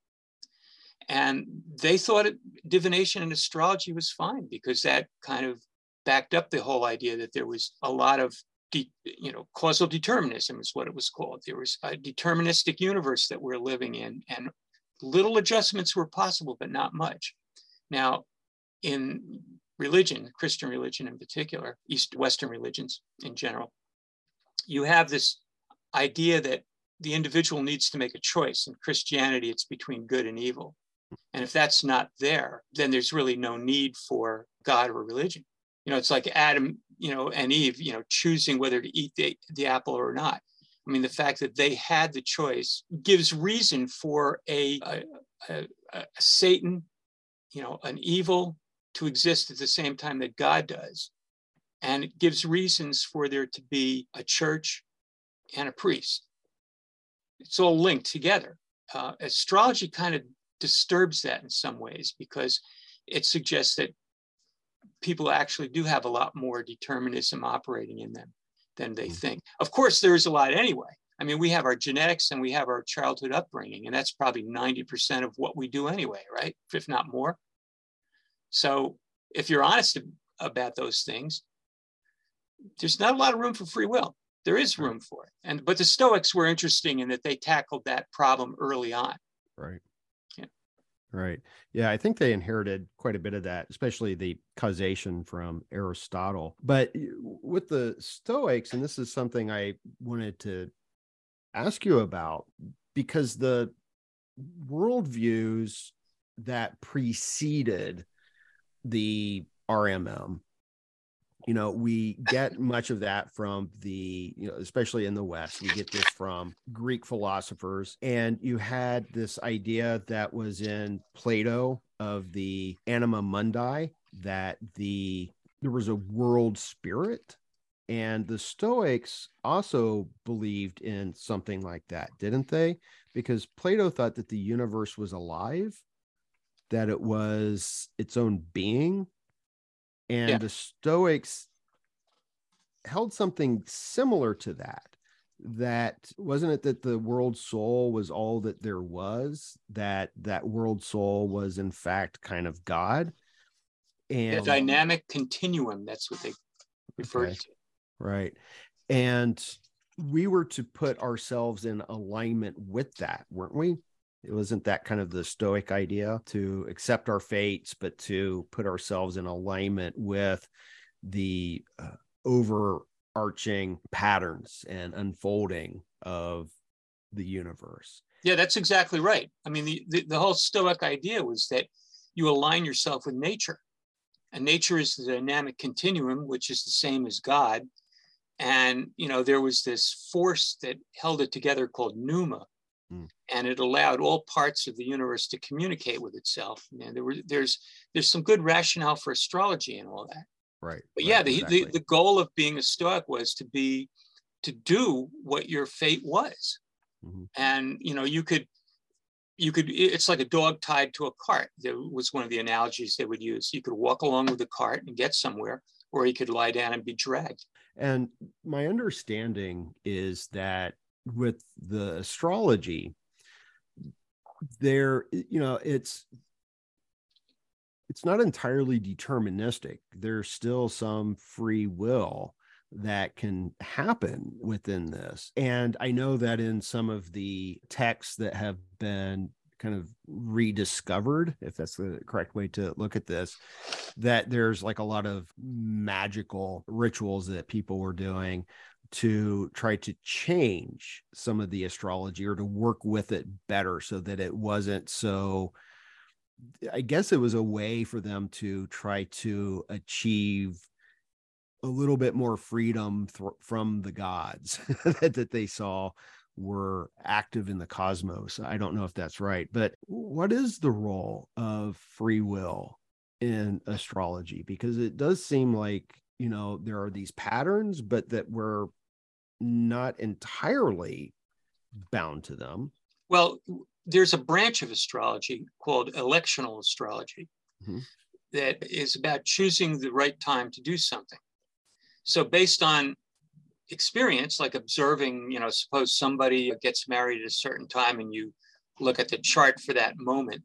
And they thought it, divination and astrology was fine because that kind of backed up the whole idea that there was a lot of de, you know causal determinism is what it was called. There was a deterministic universe that we're living in and little adjustments were possible but not much. Now in religion christian religion in particular east western religions in general you have this idea that the individual needs to make a choice in christianity it's between good and evil and if that's not there, then there's really no need for God or religion. You know, it's like Adam, you know, and Eve, you know, choosing whether to eat the, the apple or not. I mean, the fact that they had the choice gives reason for a, a, a, a Satan, you know, an evil to exist at the same time that God does. And it gives reasons for there to be a church and a priest. It's all linked together. Uh, astrology kind of disturbs that in some ways because it suggests that people actually do have a lot more determinism operating in them than they mm-hmm. think. Of course, there is a lot anyway. I mean, we have our genetics and we have our childhood upbringing, and that's probably 90% of what we do anyway, right? If not more. So if you're honest about those things, there's not a lot of room for free will. There is room for it. And but the Stoics were interesting in that they tackled that problem early on. Right. Yeah. Right. Yeah, I think they inherited quite a bit of that, especially the causation from Aristotle. But eh, with the Stoics, and this is something I wanted to ask you about, because the worldviews that preceded the RMM you know we get much of that from the you know especially in the west we get this from greek philosophers and you had this idea that was in plato of the anima mundi that the there was a world spirit and the stoics also believed in something like that didn't they? Because plato thought that the universe was alive that it was its own being and yeah. the Stoics held something similar to that. That wasn't it that the world soul was all that there was, that that world soul was in fact kind of God. And the dynamic continuum, that's what they referred okay. to. Right. And we were to put ourselves in alignment with that, weren't we? It wasn't that kind of the stoic idea to accept our fates, but to put ourselves in alignment with the uh, overarching patterns and unfolding of the universe. Yeah, that's exactly right. I mean, the, the, the whole Stoic idea was that you align yourself with nature. And nature is the dynamic continuum, which is the same as God. And, you know, there was this force that held it together called pneuma, Mm. And it allowed all parts of the universe to communicate with itself. And there were, there's there's some good rationale for astrology and all that. Right. But right, yeah, the, exactly. the, the goal of being a Stoic was to be to do what your fate was. Mm-hmm. And you know, you could you could it's like a dog tied to a cart. that was one of the analogies they would use. You could walk along with the cart and get somewhere, or you could lie down and be dragged. And my understanding is that with the astrology there you know it's it's not entirely deterministic. There's still some free will that can happen within this. And i know that in some of the texts that have been kind of rediscovered if that's the correct way to look at this that there's like a lot of magical rituals that people were doing to try to change some of the astrology or to work with it better so that it wasn't so i guess it was a way for them to try to achieve a little bit more freedom th- from the gods that, that they saw were active in the cosmos. I don't know if that's right but what is the role of free will in astrology? Because it does seem like you know there are these patterns but that we're not entirely bound to them well there's a branch of astrology called electional astrology mm-hmm. that is about choosing the right time to do something so based on experience like observing you know suppose somebody gets married at a certain time and you look at the chart for that moment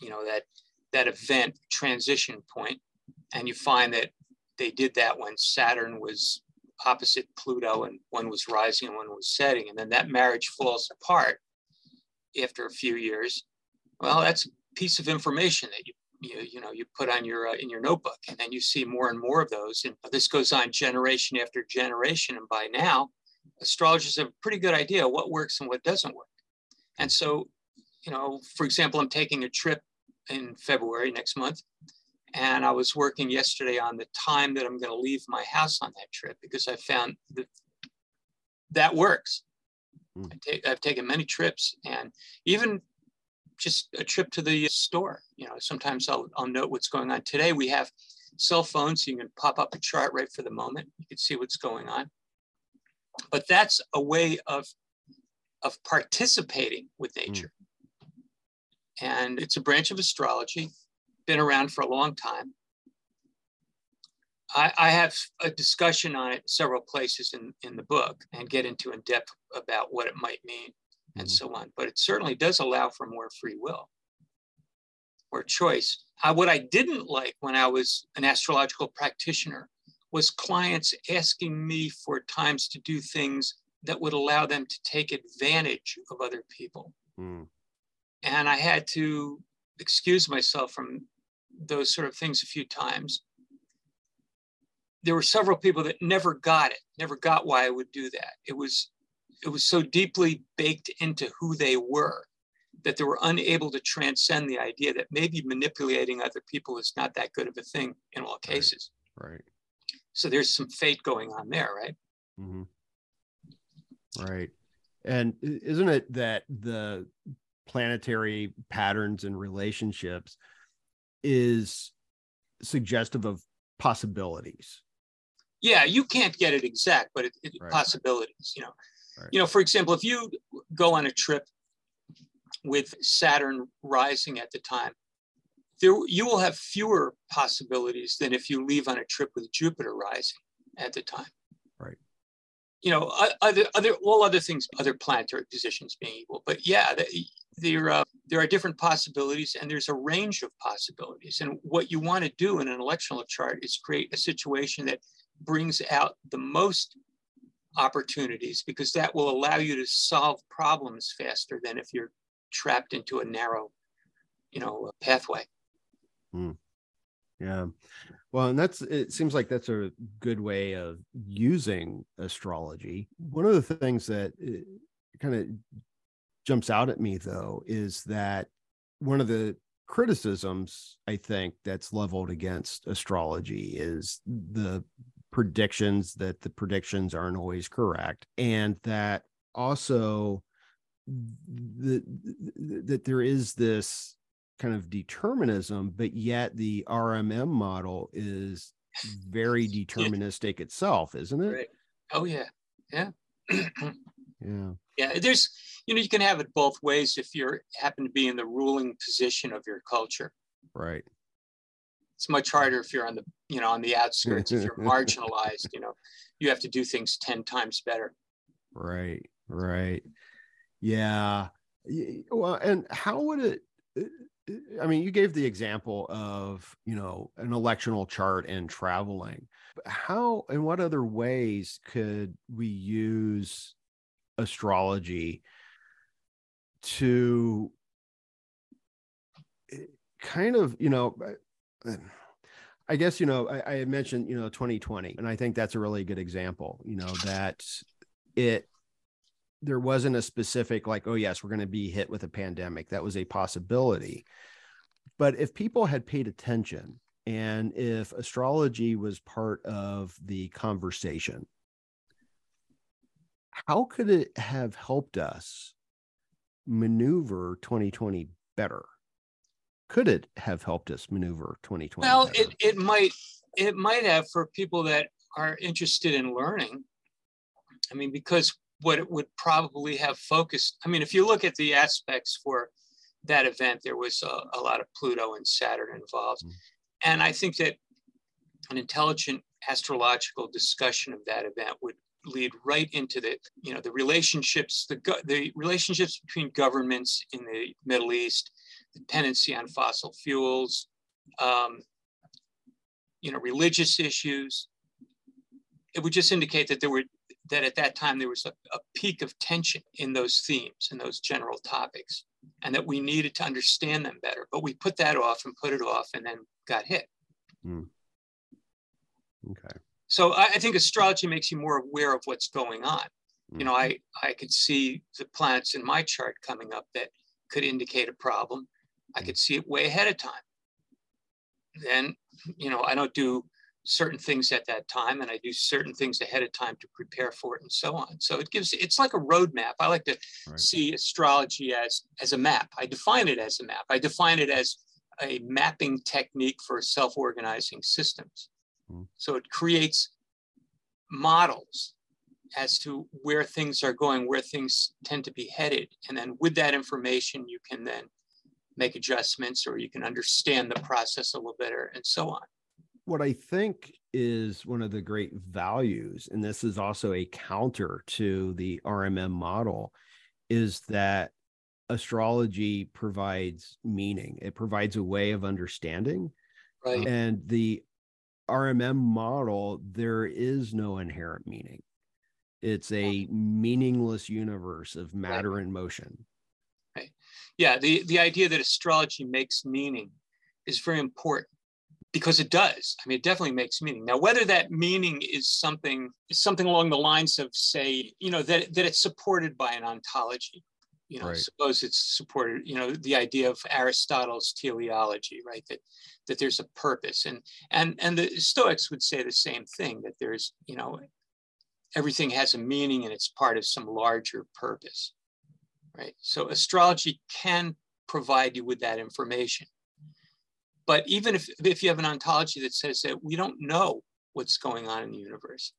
you know that that event transition point and you find that they did that when saturn was opposite pluto and one was rising and one was setting. And then that marriage falls apart after a few years. Well that's a piece of information that you you, you know you put on your uh, in your notebook. And then you see more and more of those. And this goes on generation after generation. And by now astrologers have a pretty good idea what works and what doesn't work. And so you know for example i'm taking a trip in February next month. And I was working yesterday on the time that I'm going to leave my house on that trip because I found that that works. Mm. I take, I've taken many trips and even just a trip to the store. You know, sometimes I'll, I'll note what's going on. Today we have cell phones, so you can pop up a chart right for the moment. You can see what's going on. But that's a way of, of participating with hmm. nature. Mm and it's a branch of astrology, been around for a long time. I, I, have a discussion on it several places in, in the book and get into in depth about what it might mean and mm-hmm. so on. But it certainly does allow for more free will or choice. Uh, what I didn't like when I was an astrological practitioner was clients asking me for times to do things that would allow them to take advantage of other people. Mm and I had to excuse myself from those sort of things a few times. There were several people that never got it, never got why I would do that. It was it was so deeply baked into who they were that they were unable to transcend the idea that maybe manipulating other people is not that good of a thing in all cases. Right. right. So there's some fate going on there, right? Mm-hmm. Right. And isn't it that the planetary patterns and relationships is suggestive of possibilities yeah you can't get it exact but it, it right. possibilities you know right. you know for example if you go on a trip with saturn rising at the time there you will have fewer possibilities than if you leave on a trip with jupiter rising at the time you know other other all other things other planetary positions being equal but yeah there, uh, there are different possibilities and there's a range of possibilities. And what you want to do in an electional chart is create a situation that brings out the most opportunities because that will allow you to solve problems faster than if you're trapped into a narrow, you know, pathway. Hmm. Yeah. Well, and that's it seems like that's a good way of using astrology. One of the things that uh, kind of jumps out at me though is that one of the criticisms I think that's leveled against astrology is the predictions that the predictions aren't always correct and that also the, that there is this kind of determinism but yet the RMM model is very deterministic itself isn't it? Right. oh yeah. Yeah. Yeah. Yeah there's you know you can have it both ways if you happen to be in the ruling position of your culture. Right. It's much harder if you're on the you know on the outskirts if you're marginalized you know. You have to do things 10 times better. Right right. Yeah. Well and how would it uh, I mean, you gave the example of, you know, an electional chart and traveling. How and what other ways could we use astrology to eh, kind of, you know, eh, I guess, you know, I, I mentioned, you know, 2020, and I think that's a really good example, you know, that it, there wasn't a specific like, oh, yes, we're going to be hit with a pandemic. That was a possibility. But if people had paid attention and if astrology was part of the conversation, how could it have helped us maneuver 2020 better? could it have helped us maneuver 2020 well it, it might it might have for people that are interested in learning i mean because what it would probably have focused i mean if you look at the aspects for that event there was a, a lot of pluto and saturn involved mm-hmm. and i think that an intelligent astrological discussion of that event would lead right into the you know the relationships the the relationships between governments in the Middle East, the dependency on fossil fuels, um, you know religious issues. It would just indicate that there were that at that time there was a, a peak of tension in those themes and those general topics, and that we needed to understand them better. But we put that off and put it off, and then got hit. Mm. Okay. So I, I, think astrology makes you more aware of what's going on. Mm-hmm. You know, I, I could see the planets in my chart coming up that could indicate a problem. I could see it way ahead of time. Then, you know, I don't do certain things at that time and I do certain things ahead of time to prepare for it and so on. So it gives it's like a roadmap. I like to right. see astrology as as a map. I define it as a map. I define it as a mapping technique for self-organizing systems. Mm-hmm. So it creates models as to where things are going, where things tend to be headed. And then with that information, you can then make adjustments or you can understand the process a little better and so on. What I think is one of the great values, and this is also a counter to the RMM model, is that astrology provides meaning. It provides a way of understanding. Right. And the RMM model, there is no inherent meaning. It's a meaningless universe of matter right. and motion. Right. Yeah, the, the idea that astrology makes meaning is very important because it does. I mean, it definitely makes meaning. Now, whether that meaning is something is something along the lines of, say, you know, that, that it's supported by an ontology, you know right. suppose it's supported you know the idea of aristotle's teleology right that that there's a purpose and and and the stoics would say the same thing that there's you know everything has a meaning and it's part of some larger purpose right so astrology can provide you with that information but even if if you have an ontology that says that we don't know what's going on in the universe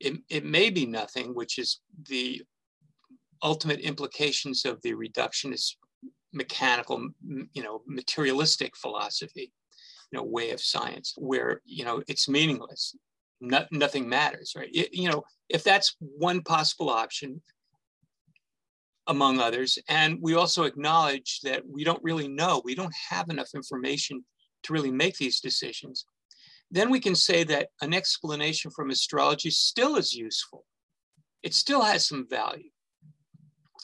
it, it may be nothing which is the ultimate implications of the reductionist mechanical you know materialistic philosophy you know way of science where you know it's meaningless. No, nothing matters right? It, you know if that's one possible option among others and we also acknowledge that we don't really know we don't have enough information to really make these decisions then we can say that an explanation from astrology still is useful it still has some value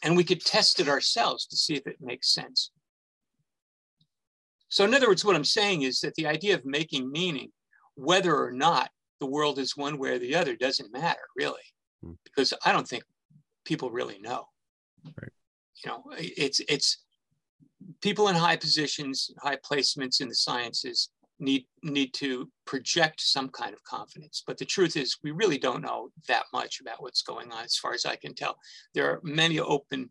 and we could test it ourselves to see if it makes sense. So in other words, what I'm saying is that the idea of making meaning, whether or not the world is one way or the other, doesn't matter really, hmm. because I don't think people really know. Right. You know, it's it's people in high positions, high placements in the sciences need need to project some kind of confidence. But the truth is, we really don't know that much about what's going on, as far as I can tell. There are many open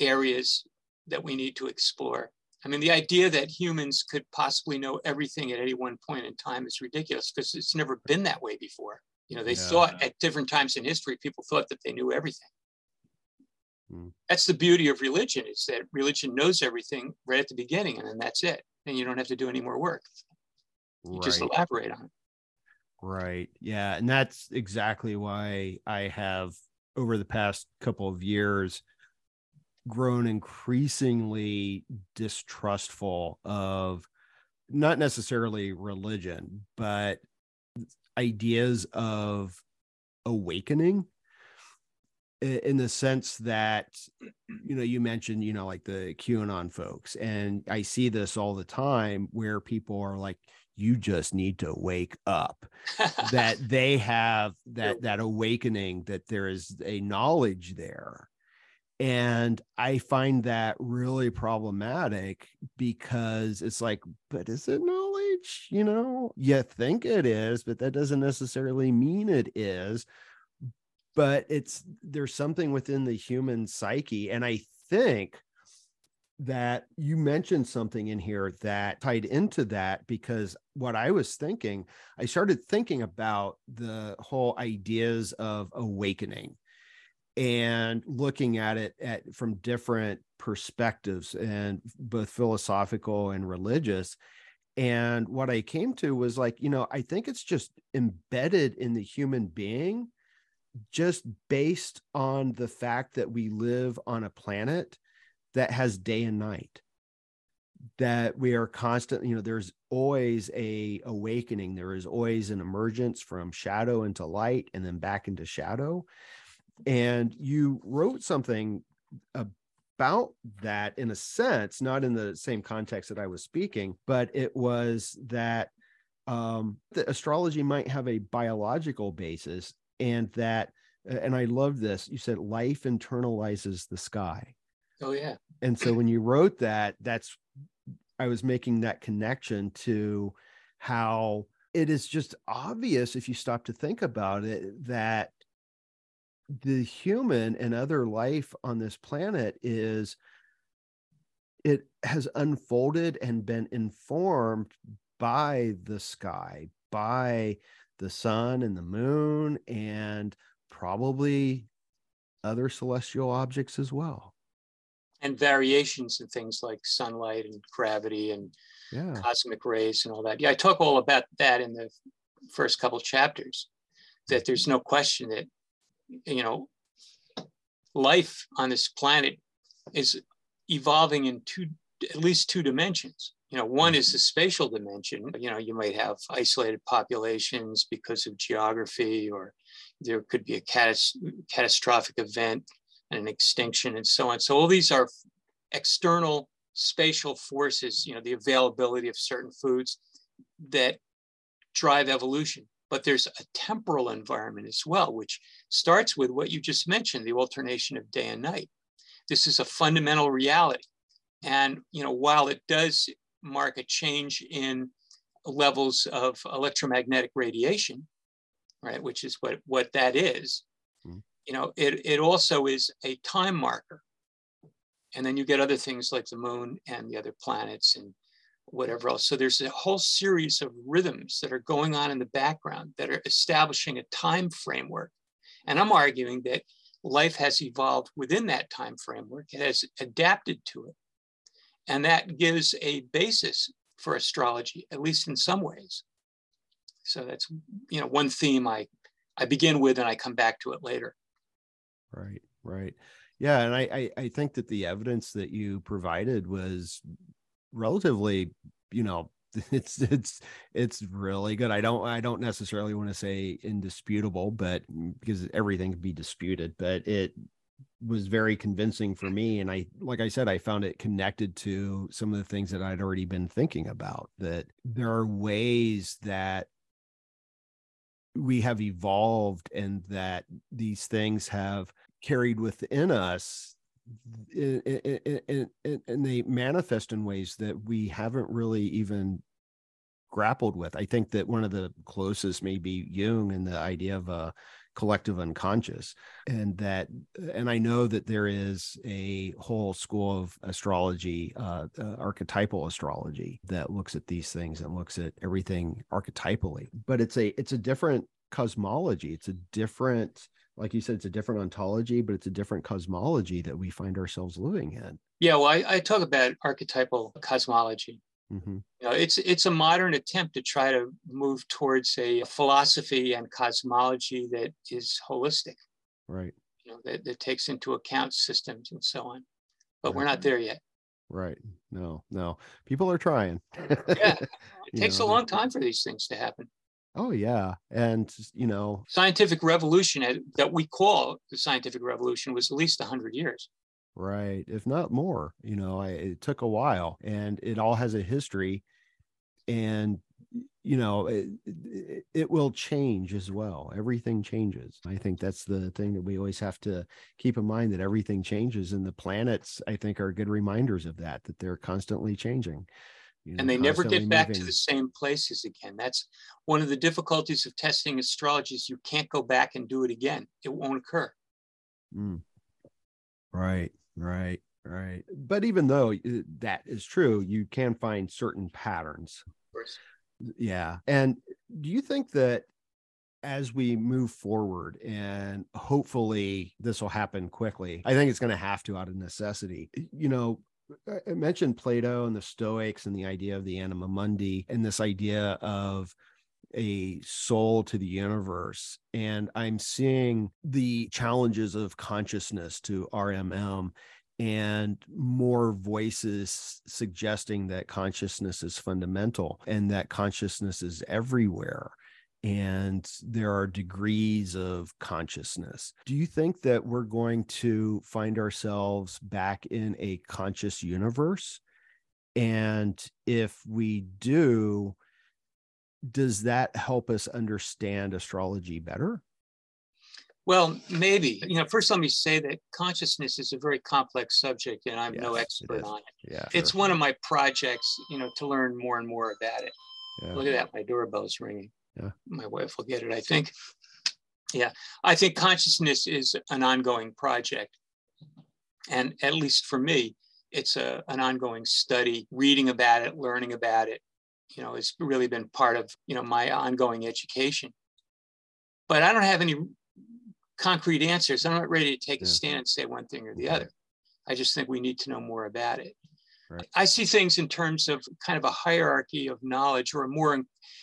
areas that we need to explore. I mean, the idea that humans could possibly know everything at any one point in time is ridiculous because it's never been that way before. You know, they yeah. thought at different times in history, people thought that they knew everything. Hmm. That's the beauty of religion is that religion knows everything right at the beginning and then that's it and you don't have to do any more work. You right. just elaborate on it. Right. Yeah. And that's exactly why I have, over the past couple of years, grown increasingly distrustful of not necessarily religion, but ideas of awakening in the sense that you know you mentioned you know like the qanon folks and i see this all the time where people are like you just need to wake up. That they have that that awakening that there is a knowledge there. And i find that really problematic because it's like but is it knowledge? You know you think it is but that doesn't necessarily mean it is but it's there's something within the human psyche and i think that you mentioned something in here that tied into that because what I was thinking, I started thinking about the whole ideas of awakening and looking at it at from different perspectives and both philosophical and religious. And what i came to was like you know i think it's just embedded in the human being just based on the fact that we live on a planet that has day and night that we are constantly you know there's always a awakening. There is always an emergence from shadow into light and then back into shadow. And you wrote something about that in a sense not in the same context that i was speaking but it was that um, that astrology might have a biological basis and that uh, and i love this you said life internalizes the sky. Oh yeah. And so when you wrote that that's i was making that connection to how it is just obvious if you stop to think about it that the human and other life on this planet is it has unfolded and been informed by the sky by the sun and the moon and probably other celestial objects as well and variations in things like sunlight and gravity and yeah. cosmic rays and all that yeah i talk all about that in the first couple chapters that there's no question that you know, life on this planet is evolving in two, at least two dimensions. You know, one is the spatial dimension. You know, you might have isolated populations because of geography, or there could be a catas- catastrophic event and an extinction and so on. So all these are external spatial forces, you know, the availability of certain foods that drive evolution but there's a temporal environment as well, which starts with what you just mentioned, the alternation of day and night. This is a fundamental reality. And you know, while it does mark a change in levels of electromagnetic radiation, right, which is what, what that is, mm. you know, it, it also is a time marker. And then you get other things like the moon and the other planets and whatever else. So there's a whole series of rhythms that are going on in the background that are establishing a time framework. And I'm arguing that life has evolved within that time framework. It has adapted to it. And that gives a basis for astrology, at least in some ways. So that's you know one theme I I begin with and I come back to it later. Right, right. Yeah, and I, I, I think that the evidence that you provided was relatively, you know, it's it's it's really good. I don't I don't necessarily want to say indisputable, but mm, because everything can be disputed, but it was very convincing for me and i like i said i found it connected to some of the things that i'd already been thinking about that there are ways that we have evolved and that these things have carried within us and, and they manifest in ways that we haven't really even grappled with. I think that one of the closest may be Jung and the idea of a collective unconscious and that and i know that there is a whole school of astrology uh, uh, archetypal astrology that looks at these things and looks at everything archetypally but it's a it's a different cosmology it's a different like you said, it's a different ontology, but it's a different cosmology that we find ourselves living in. Yeah, well, I, I talk about archetypal cosmology. Mm-hmm. You know, it's it's a modern attempt to try to move towards a philosophy and cosmology that is holistic. Right. You know, that, that takes into account systems and so on. But right. we're not there yet. Right. No, no. People are trying. yeah. It takes know, a long time for these things to happen. Oh yeah, and you know, scientific revolution that we call the scientific revolution was at least hundred years. Right, if not more. You know, I, it took a while, and it all has a history, and you know, it, it, it will change as well. Everything changes. I think that's the thing that we always have to keep in mind that everything changes, and the planets, I think, are good reminders of that. That they're constantly changing. You know, and they never get back moving. to the same places again. That's one of the difficulties of testing astrology is you can't go back and do it again. It won't occur. Mm. Right, right, Right. But even though uh, that is true, you can find certain patterns. Of course. Yeah. And do you think that as we move forward and hopefully this will happen quickly, I think it's going to have to out of necessity. You know, I mentioned Plato and the Stoics and the idea of the anima mundi and this idea of a soul to the universe. And I'm seeing the challenges of consciousness to RMM and more voices suggesting that consciousness is fundamental and that consciousness is everywhere and there are degrees of consciousness. Do you think that we're going to find ourselves back in a conscious universe? And if we do, does that help us understand astrology better? Well, maybe. You know, first let me say that consciousness is a very complex subject and I'm yes, no expert on it. Yeah, it's sure. one of my projects, you know, to learn more and more about it. Yeah. Look at that, my doorbell's ringing. Yeah. My wife will get it, I think. Yeah, I think consciousness is an ongoing project. And at least for me, it's a, an ongoing study, reading about it, learning about it, you know, it's really been part of, you know, my ongoing education. But I don't have any concrete answers. I'm not ready to take yeah. a stand and say one thing or the other. I just think we need to know more about it. Right. I see things in terms of kind of a hierarchy of knowledge or more,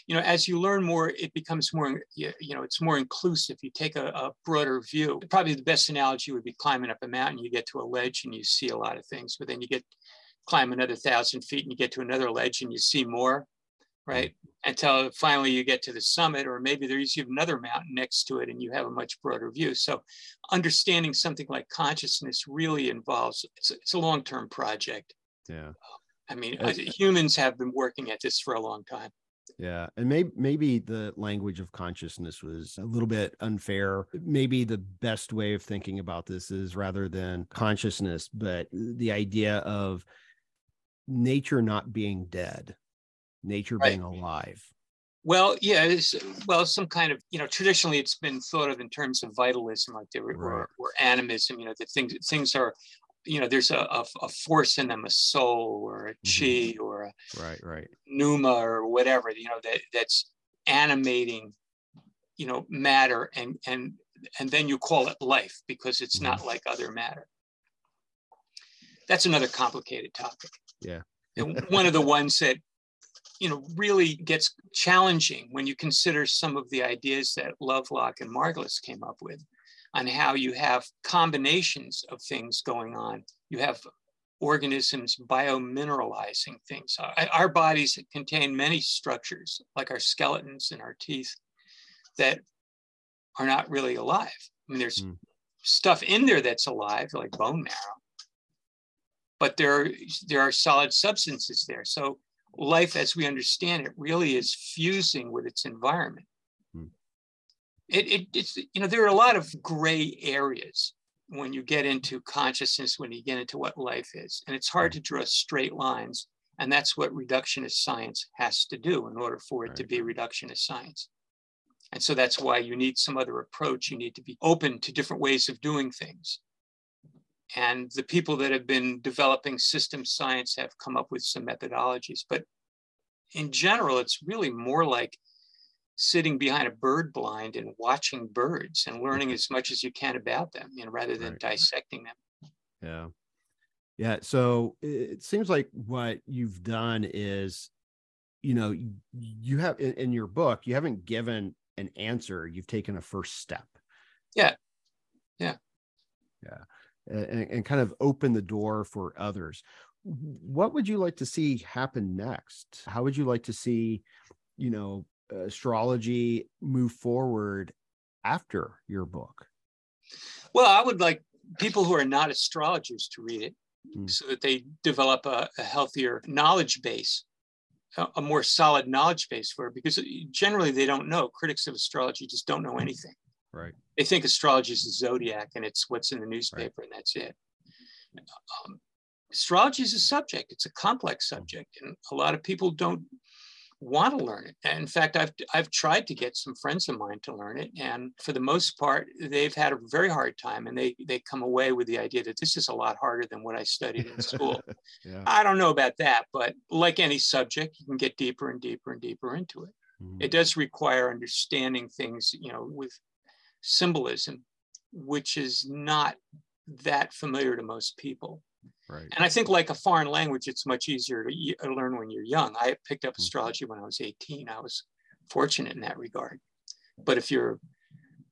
you know, as you learn more, it becomes more, you know, it's more inclusive. You take a, a, broader view. Probably the best analogy would be climbing up a mountain. You get to a ledge and you see a lot of things, but then you get climb another thousand feet and you get to another ledge and you see more right? Until finally you get to the summit, or maybe there's another mountain next to it and you have a much broader view. So understanding something like consciousness really involves, it's, it's a long-term project. Yeah. I mean, humans have been working at this for a long time. Yeah, and maybe maybe the language of consciousness was a little bit unfair. Maybe the best way of thinking about this is rather than consciousness, but the idea of nature not being dead nature right. being alive well yeah it's well some kind of you know traditionally it's been thought of in terms of vitalism like there right. or, or animism you know that things things are you know there's a, a, a, force in them a soul or a chi mm-hmm. or a right right pneuma or whatever you know that that's animating you know matter and and and then you call it life because it's mm-hmm. not like other matter that's another complicated topic yeah one of the ones that you know, really gets challenging when you consider some of the ideas that Lovelock and Margulis came up with on how you have combinations of things going on. You have organisms biomineralizing things. Our bodies contain many structures, like our skeletons and our teeth, that are not really alive. I mean, there's mm. stuff in there that's alive, like bone marrow, but there are, there are solid substances there. So life as we understand it really is fusing with its environment. Hmm. It, it, it's, you know, there are a lot of gray areas when you get into consciousness, when you get into what life is. And it's hard to draw straight lines. And that's what reductionist science has to do in order for it right. to be reductionist science. And so that's why you need some other approach. You need to be open to different ways of doing things. And the people that have been developing system science have come up with some methodologies. But in general, it's really more like sitting behind a bird blind and watching birds and learning as much as you can about them, you know, rather than right. dissecting them. Yeah. Yeah. So it seems like what you've done is, you know, you have in, in your book, you haven't given an answer, you've taken a first step. Yeah. Yeah. Yeah and, and kind of open the door for others. What would you like to see happen next? How would you like to see, you know, astrology move forward after your book? Well, I would like people who are not astrologers to read it mm. so that they develop a, a healthier knowledge base, a, a, more solid knowledge base for it, because generally they don't know. Critics of astrology just don't know anything. Right. They think astrology is the zodiac and it's what's in the newspaper right. and that's it. Um, astrology is a subject. It's a complex subject, and a lot of people don't want to learn it. And in fact, I've I've tried to get some friends of mine to learn it, and for the most part, they've had a very hard time, and they they come away with the idea that this is a lot harder than what I studied in school. yeah. I don't know about that, but like any subject, you can get deeper and deeper and deeper into it. Mm-hmm. It does require understanding things, you know, with symbolism, which is not that familiar to most people. Right. And I think, like a foreign language, it's much easier to learn when you're young. I picked up mm-hmm. astrology when I was 18. I was fortunate in that regard. But if you're,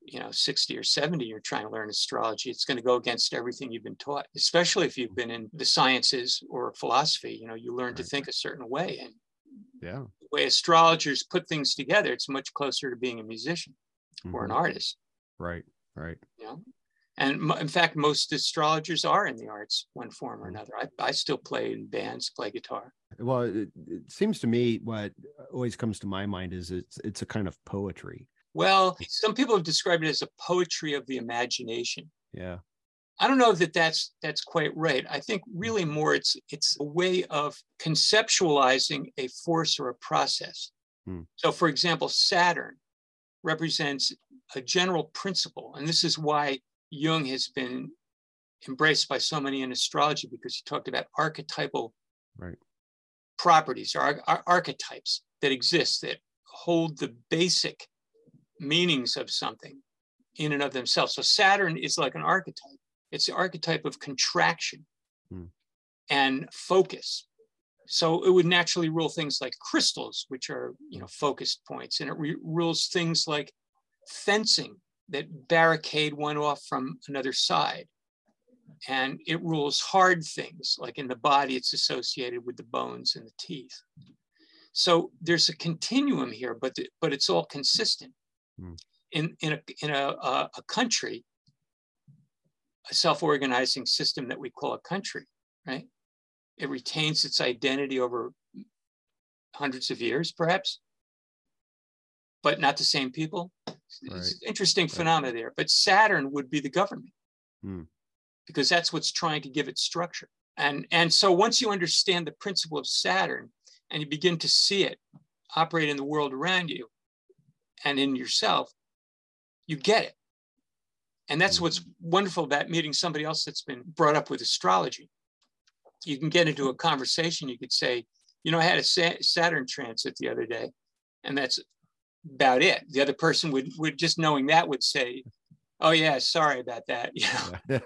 you know, 60 or 70, you're trying to learn astrology, it's going to go against everything you've been taught, especially if you've been in the sciences or philosophy. You know, you learn right. to think a certain way. And yeah. the way astrologers put things together, it's much closer to being a musician mm-hmm. or an mm-hmm. artist. Right, right. Yeah. And in fact, most astrologers are in the arts, one form or mm. another. I, I still play in bands, play guitar. Well, it, it, seems to me what always comes to my mind is it's it's a kind of poetry. Well, some people have described it as a poetry of the imagination. Yeah. I don't know that that's that's quite right. I think really more it's it's a way of conceptualizing a force or a process. Hmm. So, for example, Saturn represents a general principle, and this is why Jung has been embraced by so many in astrology because he talked about archetypal right. properties or ar- archetypes that exist that hold the basic meanings of something in and of themselves. So Saturn is like an archetype. It's the archetype of contraction hmm. and focus. So it would naturally rule things like crystals, which are you know focused points, and it re- rules things like fencing, that barricade one off from another side. And it rules hard things, like in the body, it's associated with the bones and the teeth. So there's a continuum here, but, the, but it's all consistent. Mm. In, in, a, in a, a, a country, a self-organizing system that we call a country, right? It retains its identity over hundreds of years, perhaps, but not the same people. Right. It's interesting right. phenomena there. But Saturn would be the government hmm. because that's what's trying to give it structure. And, and so once you understand the principle of Saturn and you begin to see it operate in the world around you and in yourself, you get it. And that's hmm. what's wonderful about meeting somebody else that's been brought up with astrology. You can get into a conversation. You could say, you know, I had a Saturn transit the other day, and that's about it. The other person would would just knowing that would say, "Oh yeah, sorry about that," you know.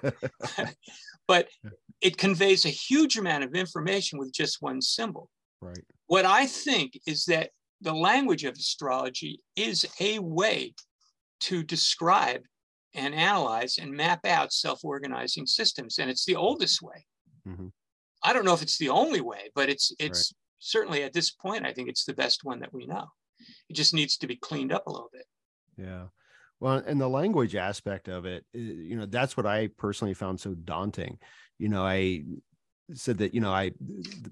but it conveys a huge amount of information with just one symbol. Right. What I think is that the language of astrology is a way to describe and analyze and map out self-organizing systems, and it's the oldest way. Mm-hmm. I don't know if it's the only way, but it's it's right. certainly at this point, I think it's the best one that we know. It just needs to be cleaned up a little bit. Yeah. Well, and the language aspect of it, eh, you know, that's what I personally found so daunting. You know, I said that, you know, I,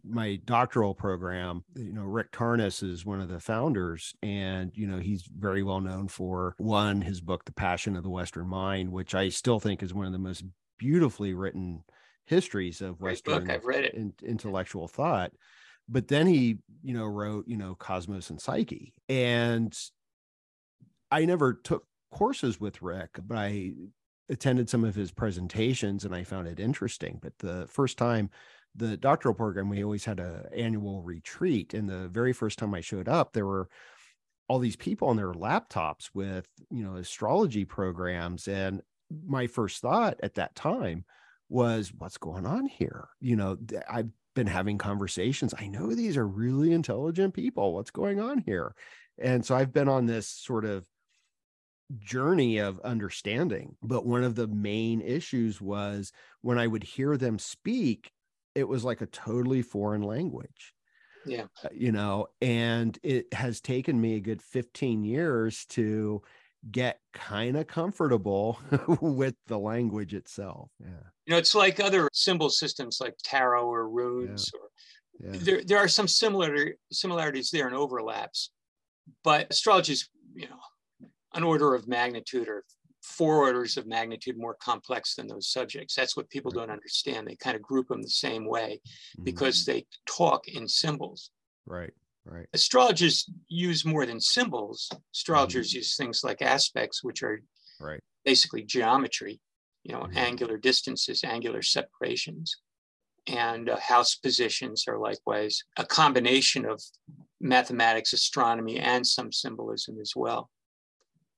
my doctoral program, you know, Rick Tarnas is one of the founders, and, you know, he's very well known for one, his book, The Passion of the Western Mind, which I still think is one of the most beautifully written histories of Great Western book. I've read it. In, intellectual thought but then he you know wrote you know cosmos and psyche and i never took courses with rick but i attended some of his presentations and i found it interesting but the first time the doctoral program we always had a annual retreat and the very first time i showed up there were all these people on their laptops with you know astrology programs and my first thought at that time was what's going on here? You know i've been having conversations. I know these are really intelligent people. What's going on here? And so I've been on this sort of journey of understanding. But one of the main issues was when I would hear them speak, it was like a totally foreign language. Yeah. Uh, you know, and it has taken me a good 15 years to get kind of comfortable with the language itself. Yeah. You know, it's like other symbol systems like tarot or runes yeah. or yeah. there, there are some similar similarities there and overlaps. But astrology is, you know, an order of magnitude or four orders of magnitude more complex than those subjects. That's what people don't understand. They kind of group them the same way mm-hmm. because they talk in symbols. Right. Right. Astrologers use more than symbols. Astrologers mm-hmm. use things like aspects, which are right. basically geometry, you know, mm-hmm. angular distances, angular separations. And uh, house positions are likewise a combination of mathematics, astronomy, and some symbolism as well.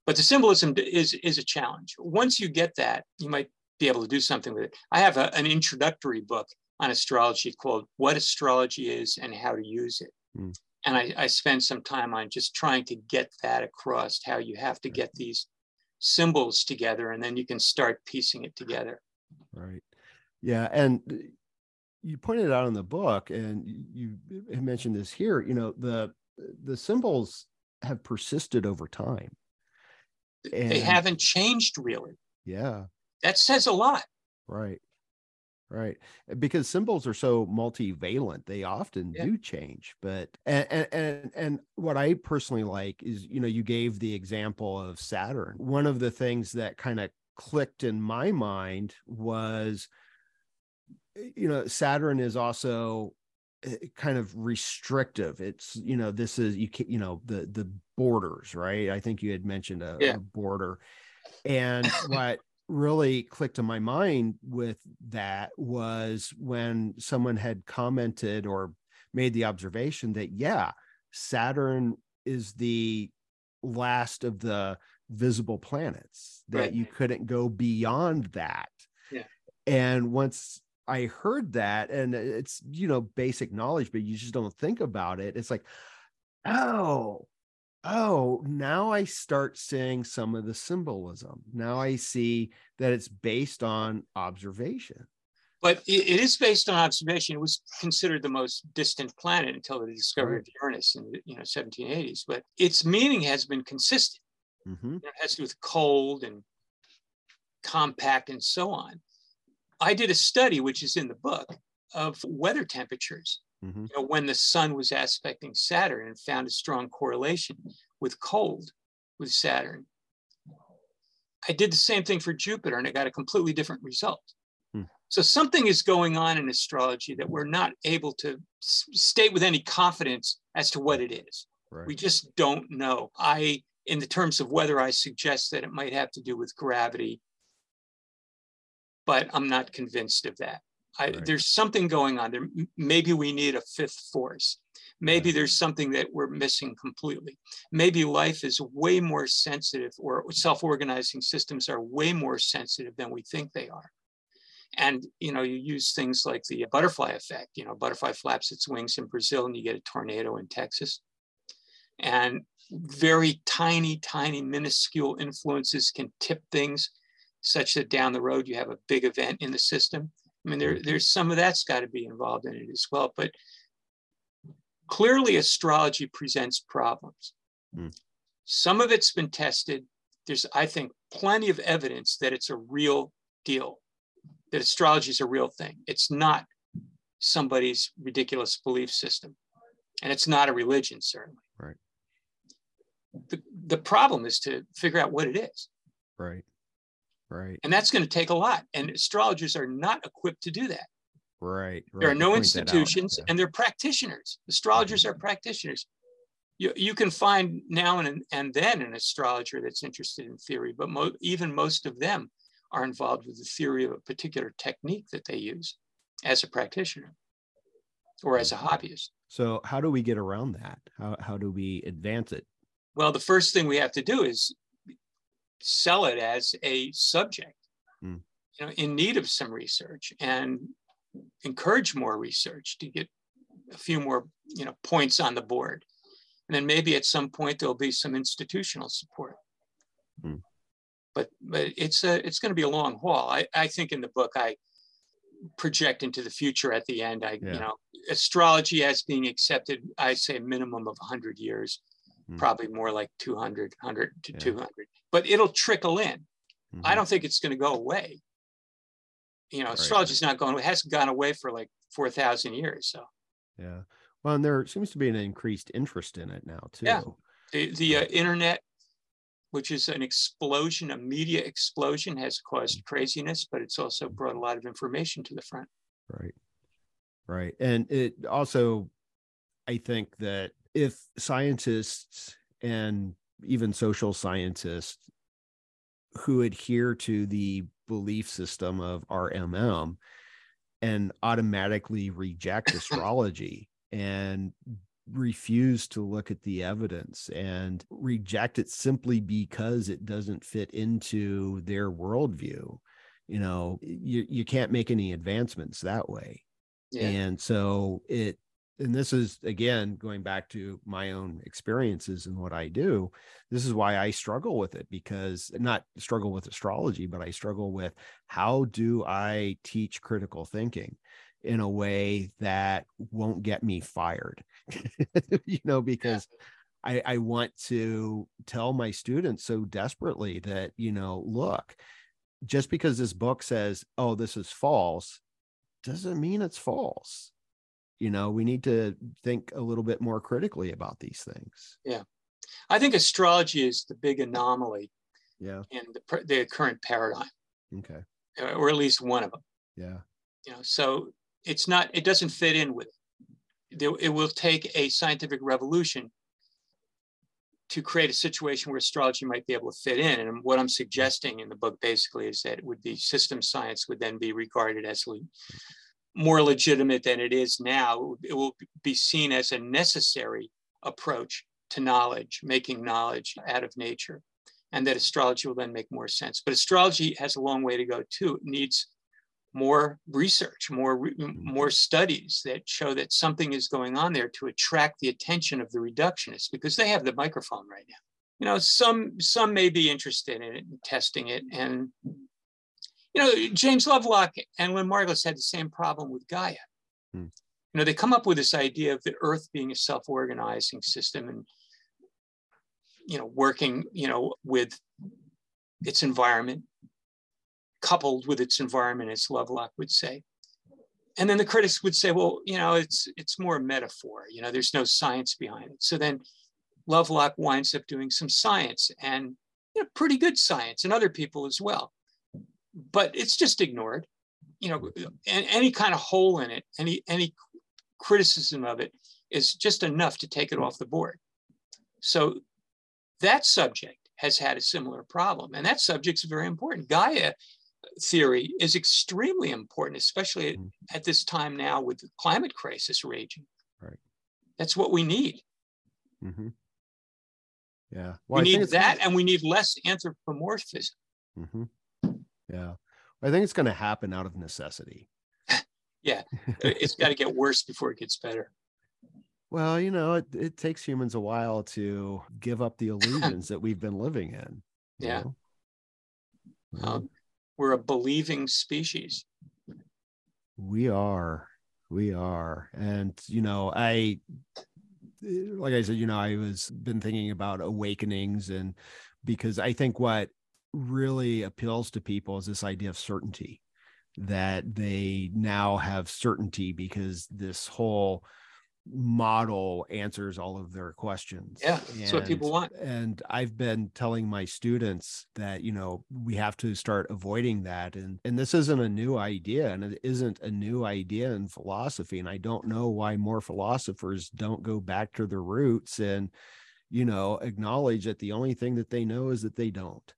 But the symbolism is, is a challenge. Once you get that, you might be able to do something with it. I have a, an introductory book on astrology called What Astrology Is and How to Use It. Mm. And I, I spend some time on just trying to get that across how you have to get these symbols together and then you can start piecing it together. Right. Yeah. And uh, you pointed out in the book, and you mentioned this here, you know, the the symbols have persisted over time. And, they haven't changed really. Yeah. That says a lot. Right. Right. Because symbols are so multivalent, they often yeah. do change. But and, and and what I personally like is, you know, you gave the example of Saturn. One of the things that kind of clicked in my mind was you know, Saturn is also eh, kind of restrictive. It's, you know, this is you can, you know, the the borders, right? I think you had mentioned a, yeah. a border. And what really clicked in my mind with that was when someone had commented or made the observation that yeah saturn is the last of the visible planets that right. you couldn't go beyond that yeah. and once i heard that and it's you know basic knowledge but you just don't think about it it's like oh oh, now I start seeing some of the symbolism. Now I see that it's based on observation. But it is based on observation. It was considered the most distant planet until the discovery right. of Uranus in the you know 1780s. But its meaning has been consistent. Mm-hmm. It has to do with cold and compact and so on. I did a study, which is in the book, of weather temperatures mm-hmm. you know, when the sun was aspecting Saturn and found a strong correlation with cold with Saturn. I did the same thing for Jupiter and I got a completely different result. Hmm. So something is going on in astrology that we're not able to state with any confidence as to what it is. Right. We just don't know. I, in the terms of weather, I suggest that it might have to do with gravity, but I'm not convinced of that. I, right. There's something going on there. Maybe we need a fifth force. Maybe there's something that we're missing completely. Maybe life is way more sensitive, or self organizing systems are way more sensitive than we think they are. And you know, you use things like the butterfly effect. You know, butterfly flaps its wings in Brazil, and you get a tornado in Texas. And very tiny, tiny, minuscule influences can tip things such that down the road you have a big event in the system. I mean, there, mm-hmm. there's some of that's got to be involved in it as well. But clearly, astrology presents problems. Mm. Some of it's been tested. There's, I think, plenty of evidence that it's a real deal, that astrology is a real thing. It's not somebody's ridiculous belief system, and it's not a religion, certainly. Right. The, the problem is to figure out what it is. Right. Right. And that's going to take a lot. And astrologers are not equipped to do that. Right. right. There are no institutions yeah. and they're practitioners. Astrologers mm-hmm. are practitioners. You, you can find now and, and then an astrologer that's interested in theory, but mo- even most of them are involved with the theory of a particular technique that they use as a practitioner or as a mm-hmm. hobbyist. So, how do we get around that? How, how do we advance it? Well, the first thing we have to do is sell it as a subject mm. you know in need of some research and encourage more research to get a few more you know points on the board and then maybe at some point there'll be some institutional support mm. but but it's a it's going to be a long haul i i think in the book i project into the future at the end i yeah. you know astrology as being accepted i say minimum of 100 years mm. probably more like 200 100 to yeah. 200 but it'll trickle in. Mm-hmm. I don't think it's going to go away. You know, right. astrology's not going, it hasn't gone away for like 4,000 years. So, yeah. Well, and there seems to be an increased interest in it now, too. Yeah. The, the uh, internet, which is an explosion, a media explosion, has caused mm-hmm. craziness, but it's also brought a lot of information to the front. Right. Right. And it also, I think that if scientists and even social scientists who adhere to the belief system of RMM and automatically reject astrology and refuse to look at the evidence and reject it simply because it doesn't fit into their worldview you know you, you can't make any advancements that way yeah. and so it and this is again going back to my own experiences and what I do. This is why I struggle with it because not struggle with astrology, but I struggle with how do I teach critical thinking in a way that won't get me fired, you know, because I, I want to tell my students so desperately that, you know, look, just because this book says, oh, this is false, doesn't mean it's false you know we need to think a little bit more critically about these things. Yeah. I think astrology is the big anomaly yeah. in the, the current paradigm. Okay. Uh, or at least one of them yeah. You know so it's not it doesn't fit in with it it will take a scientific revolution to create a situation where astrology might be able to fit in. And what I'm suggesting in the book basically is that it would be system science would then be regarded as more legitimate than it is now. It will be seen as a necessary approach to knowledge, making knowledge out of nature, and that astrology will then make more sense. But astrology has a long way to go too. It needs more research, more mm-hmm. more studies that show that something is going on there to attract the attention of the reductionists because they have the microphone right now. You know, some some may be interested in it and testing it, and you know, James Lovelock and Lynn Margulis had the same problem with Gaia. Hmm. You know, they come up with this idea of the Earth being a self-organizing system and, you know, working, you know, with its environment, coupled with its environment, as Lovelock would say. And then the critics would say, well, you know, it's it's more a metaphor. You know, there's no science behind it. So then Lovelock winds up doing some science and you know, pretty good science, and other people as well but it's just ignored. You know, and any kind of hole in it, any any criticism of it is just enough to take it off the board. So that subject has had a similar problem, and that subject's very important. Gaia theory is extremely important, especially at, mm-hmm. at this time now with the climate crisis raging. Right. That's what we need. Mm-hmm. Yeah. Well, we need that, and we need less anthropomorphism. Mm-hmm. Yeah. I think it's going to happen out of necessity. yeah. It's got to get worse before it gets better. Well, you know, it, it takes humans a while to give up the illusions that we've been living in. Yeah. Um, we're a believing species. We are. We are. And, you know, I, like I said, you know, I was been thinking about awakenings and because I think what really appeals to people is this idea of certainty that they now have certainty because this whole model answers all of their questions. Yeah, that's and, what people want. And I've been telling my students that, you know, we have to start avoiding that. And and this isn't a new idea and it isn't a new idea in philosophy. And I don't know why more philosophers don't go back to their roots and you know, acknowledge that the only thing that they know is that they don't.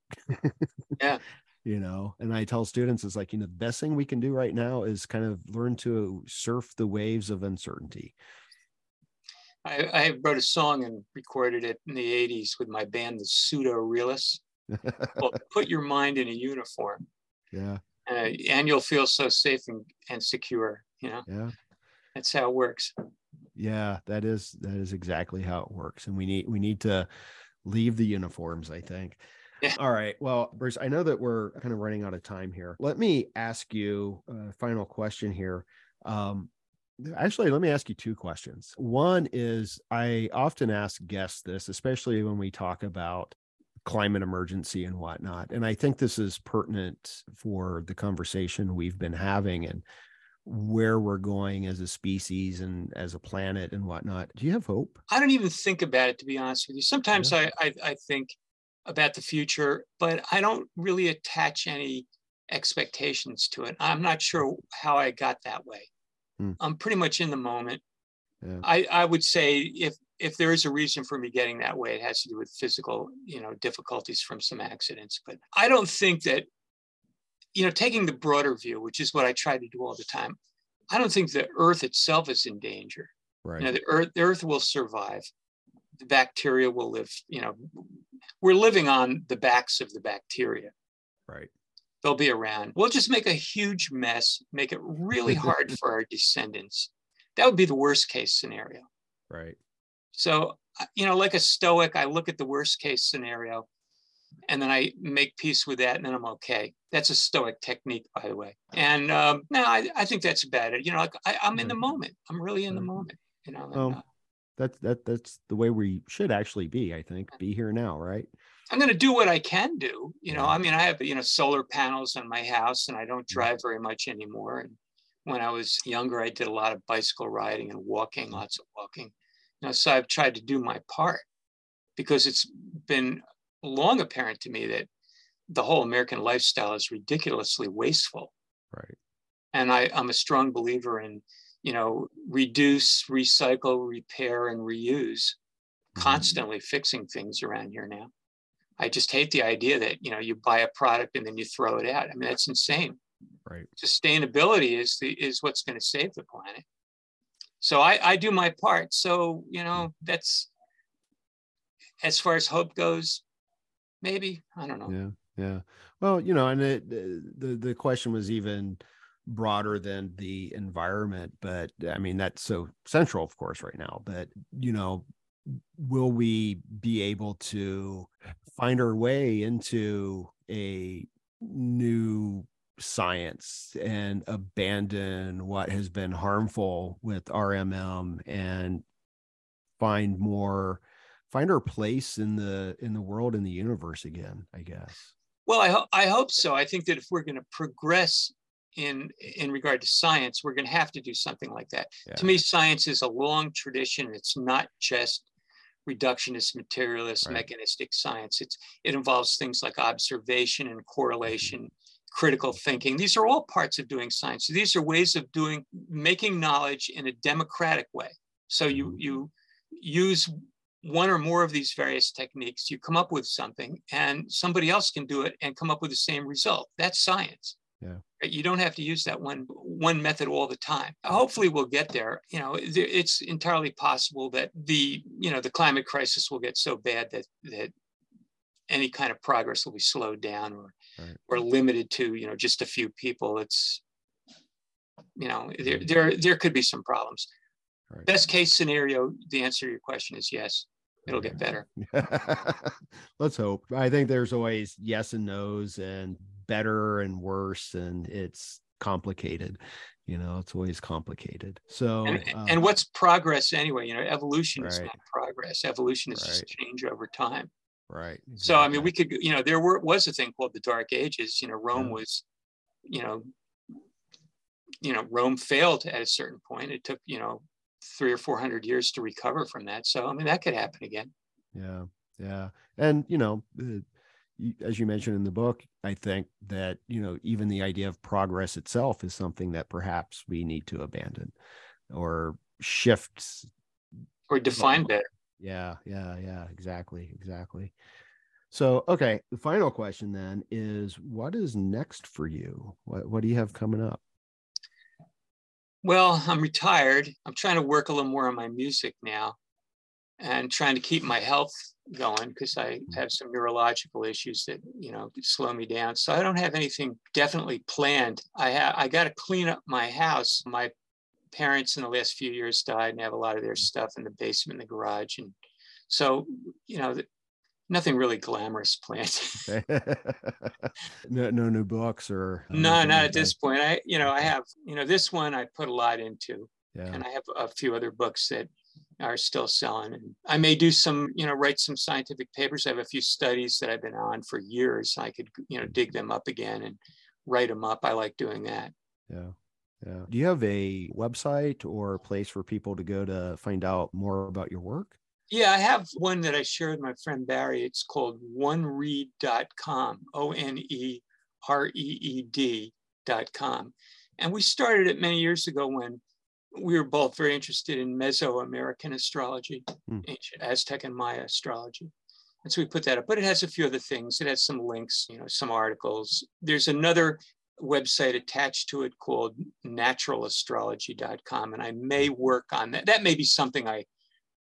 yeah. You know, and I tell students, it's like, you know, the best thing we can do right now is kind of learn to surf the waves of uncertainty. I, I wrote a song and recorded it in the 80s with my band, the Pseudo Realists. well, put your mind in a uniform. Yeah. Uh, and you'll feel so safe and, and secure, you know? Yeah. That's how it works yeah that is that is exactly how it works and we need we need to leave the uniforms i think. Yeah. all right well bruce i know that we're kind of running out of time here. Let me ask you a final question here. Um actually let me ask you two questions. One is i often ask guests this especially when we talk about climate emergency and whatnot and i think this is pertinent for the conversation we've been having and where we're going as a species and as a planet and whatnot. Do you have hope? I don't even think about it, to be honest with you. Sometimes yeah. I, I, I think about the future, but I don't really attach any expectations to it. I'm not sure how I got that way. Hmm. I'm pretty much in the moment. Yeah. I, I would say if if there is a reason for me getting that way, it has to do with physical, you know, difficulties from some accidents. But I don't think that, you know, taking the broader view, which is what I try to do all the time, I don't think the Earth itself is in danger. Right. You know, the Earth, the Earth will survive. The bacteria will live. You know, we're living on the backs of the bacteria. Right. They'll be around. We'll just make a huge mess, make it really hard for our descendants. That would be the worst case scenario. Right. So, uh, you know, like a stoic, I look at the worst case scenario and then I make peace with that and then I'm okay. That's a stoic technique, by the way. And um, no, I, I think that's about it. You know, like I, am in the moment. I'm really in the moment, you know. Um, uh, that's that that's the way we should actually be, I think. Be here now, right? I'm going to do what I can do. You know, I mean, I have, you know, solar panels on my house and I don't drive very much anymore. And when I was younger, I did a lot of bicycle riding and walking, lots of walking. You know, so I've tried to do my part because it's been long apparent to me that the whole American lifestyle is ridiculously wasteful. Right. And I, I'm a strong believer in, you know, reduce, recycle, repair, and reuse, mm-hmm. constantly fixing things around here now. I just hate the idea that, you know, you buy a product and then you throw it out. I mean, that's insane. Right. Sustainability is the is what's going to save the planet. So I, I do my part. So, you know, that's as far as hope goes, maybe. I don't know. Yeah. Yeah. Well, you know, and it, the the question was even broader than the environment, but I mean that's so central, of course, right now. But you know, will we be able to find our way into a new science and abandon what has been harmful with RMM and find more find our place in the in the world in the universe again i guess well i, ho- I hope so i think that if we're going to progress in in regard to science we're going to have to do something like that yeah. to me science is a long tradition it's not just reductionist materialist right. mechanistic science it's it involves things like observation and correlation mm-hmm critical thinking. These are all parts of doing science. These are ways of doing making knowledge in a democratic way. So you mm-hmm. you use one or more of these various techniques, you come up with something, and somebody else can do it and come up with the same result. That's science. Yeah. You don't have to use that one one method all the time. Hopefully, we'll get there. You know, it's entirely possible that the you know the climate crisis will get so bad that that any kind of progress will be slowed down or right. or limited to you know just a few people it's you know there mm-hmm. there there could be some problems right. best case scenario the answer to your question is yes it'll get better let's hope i think there's always yes and no's and better and worse and it's complicated you know it's always complicated so and, um, and what's progress anyway you know evolution right. is not progress evolution is right. just change over time Right. Exactly. So I mean, we could, you know, there were was a thing called the Dark Ages. You know, Rome yeah. was, you know, you know, Rome failed at a certain point. It took, you know, three or four hundred years to recover from that. So I mean, that could happen again. Yeah, yeah, and you know, as you mentioned in the book, I think that you know even the idea of progress itself is something that perhaps we need to abandon or shift or define better yeah, yeah, yeah, exactly, exactly. So, okay, the final question then is what is next for you? What what do you have coming up? Well, I'm retired. I'm trying to work a little more on my music now and trying to keep my health going because I mm. have some neurological issues that, you know, slow me down. So I don't have anything definitely planned. I have I got to clean up my house. My parents in the last few years died and have a lot of their stuff in the basement in the garage. And so, you know, nothing really glamorous planned. no, no new books or uh, no, not at this point. I, you know, I have, you know, this one I put a lot into, yeah. and I have a few other books that are still selling. And I may do some, you know, write some scientific papers. I have a few studies that I've been on for years. I could, you know, dig them up again and write them up. I like doing that. Yeah. Yeah. Do you have a website or a place for people to go to find out more about your work? Yeah, I have one that I shared with my friend Barry. It's called onereed.com, O N E R E E D.com. And we started it many years ago when we were both very interested in Mesoamerican astrology, Hmm. ancient Aztec and Maya astrology. And so we put that up, but it has a few other things. It has some links, you know, some articles. There's another website attached to it called naturalastrology.com. And I may work on that. That may be something I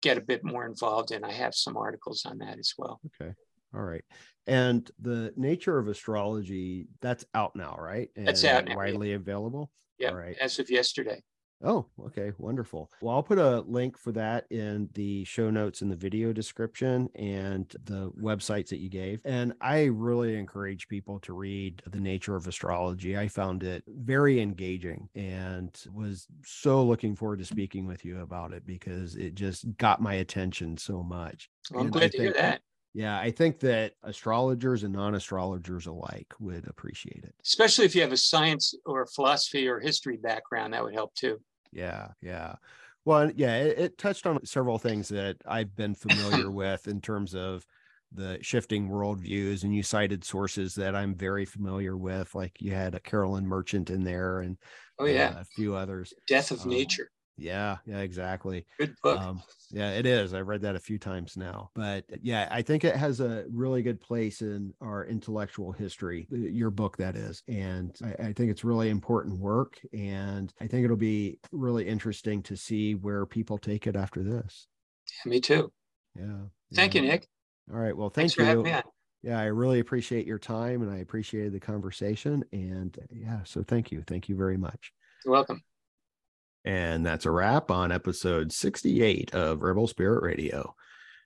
get a bit more involved in. I have some articles on that as well. Okay. All right. And the nature of astrology, that's out now, right? That's out now, yeah. Widely available. Yeah, All right. as of yesterday. Oh, okay. Wonderful. Well, I'll put a link for that in the show notes in the video description and the websites that you gave. And I really encourage people to read The Nature of Astrology. I found it very engaging and was so looking forward to speaking with you about it because it just got my attention so much. Well, I'm And I glad to hear that. Yeah, I think that astrologers and non astrologers alike would appreciate it. Especially if you have a science or philosophy or history background, that would help too. Yeah, yeah. Well, yeah, it, it touched on several things that I've been familiar with in terms of the shifting worldviews, and you cited sources that I'm very familiar with, like you had a Carolyn Merchant in there, and Oh yeah, uh, a few others. Death of um, Nature. Yeah, yeah, exactly. Good book. Um, yeah, it is. I've read that a few times now, but yeah, I think it has a really good place in our intellectual history. Your book, that is, and I, I think it's really important work, and I think it'll be really interesting to see where people take it after this. Me too. Yeah. Thank yeah. you, Nick. All right. Well, Thanks thank for having you. me on. Yeah, I really appreciate your time, and I appreciated the conversation. And yeah, so thank you. Thank you very much. You're welcome. And that's a wrap on episode 68 of Rebel Spirit Radio.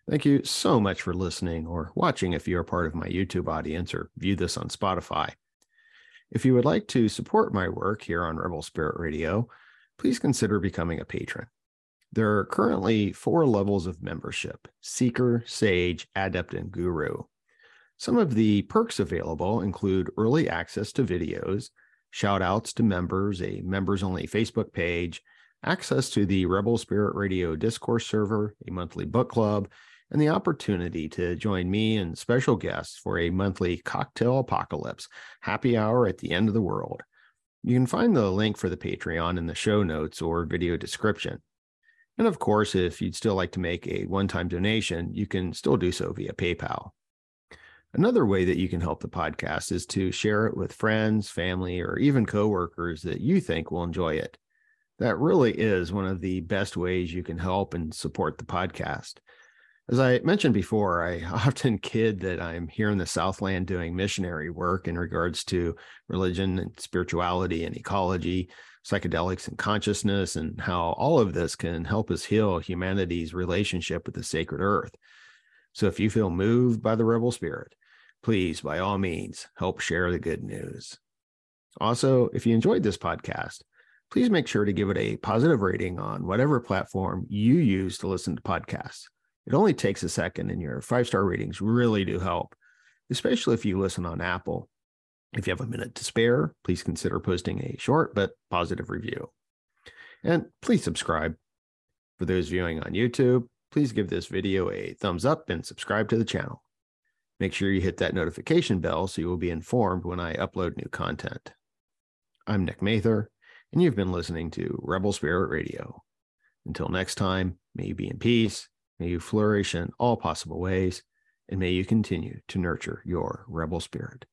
Thank you so much for listening or watching if you're part of my YouTube audience or view this on Spotify. If you would like to support my work here on Rebel Spirit Radio, please consider becoming a patron. There are currently four levels of membership Seeker, Sage, Adept, and Guru. Some of the perks available include early access to videos, shout outs to members, a members only Facebook page, access to the Rebel Spirit Radio Discord server, a monthly book club, and the opportunity to join me and special guests for a monthly cocktail apocalypse happy hour at the end of the world. You can find the link for the Patreon in the show notes or video description. And of course, if you'd still like to make a one time donation, you can still do so via PayPal. Another way that you can help the podcast is to share it with friends, family, or even coworkers that you think will enjoy it. That really is one of the best ways you can help and support the podcast. As I mentioned before, I often kid that I'm here in the Southland doing missionary work in regards to religion and spirituality and ecology, psychedelics and consciousness, and how all of this can help us heal humanity's relationship with the sacred earth. So if you feel moved by the rebel spirit, please, by all means, help share the good news. Also, if you enjoyed this podcast, please make sure to give it a positive rating on whatever platform you use to listen to podcasts. It only takes a second, and your five star ratings really do help, especially if you listen on Apple. If you have a minute to spare, please consider posting a short but positive review. And please subscribe. For those viewing on YouTube, please give this video a thumbs up and subscribe to the channel. Make sure you hit that notification bell so you will be informed when I upload new content. I'm Nick Meador, and you've been listening to Rebel Spirit Radio. Until next time, may you be in peace, may you flourish in all possible ways, and may you continue to nurture your rebel spirit.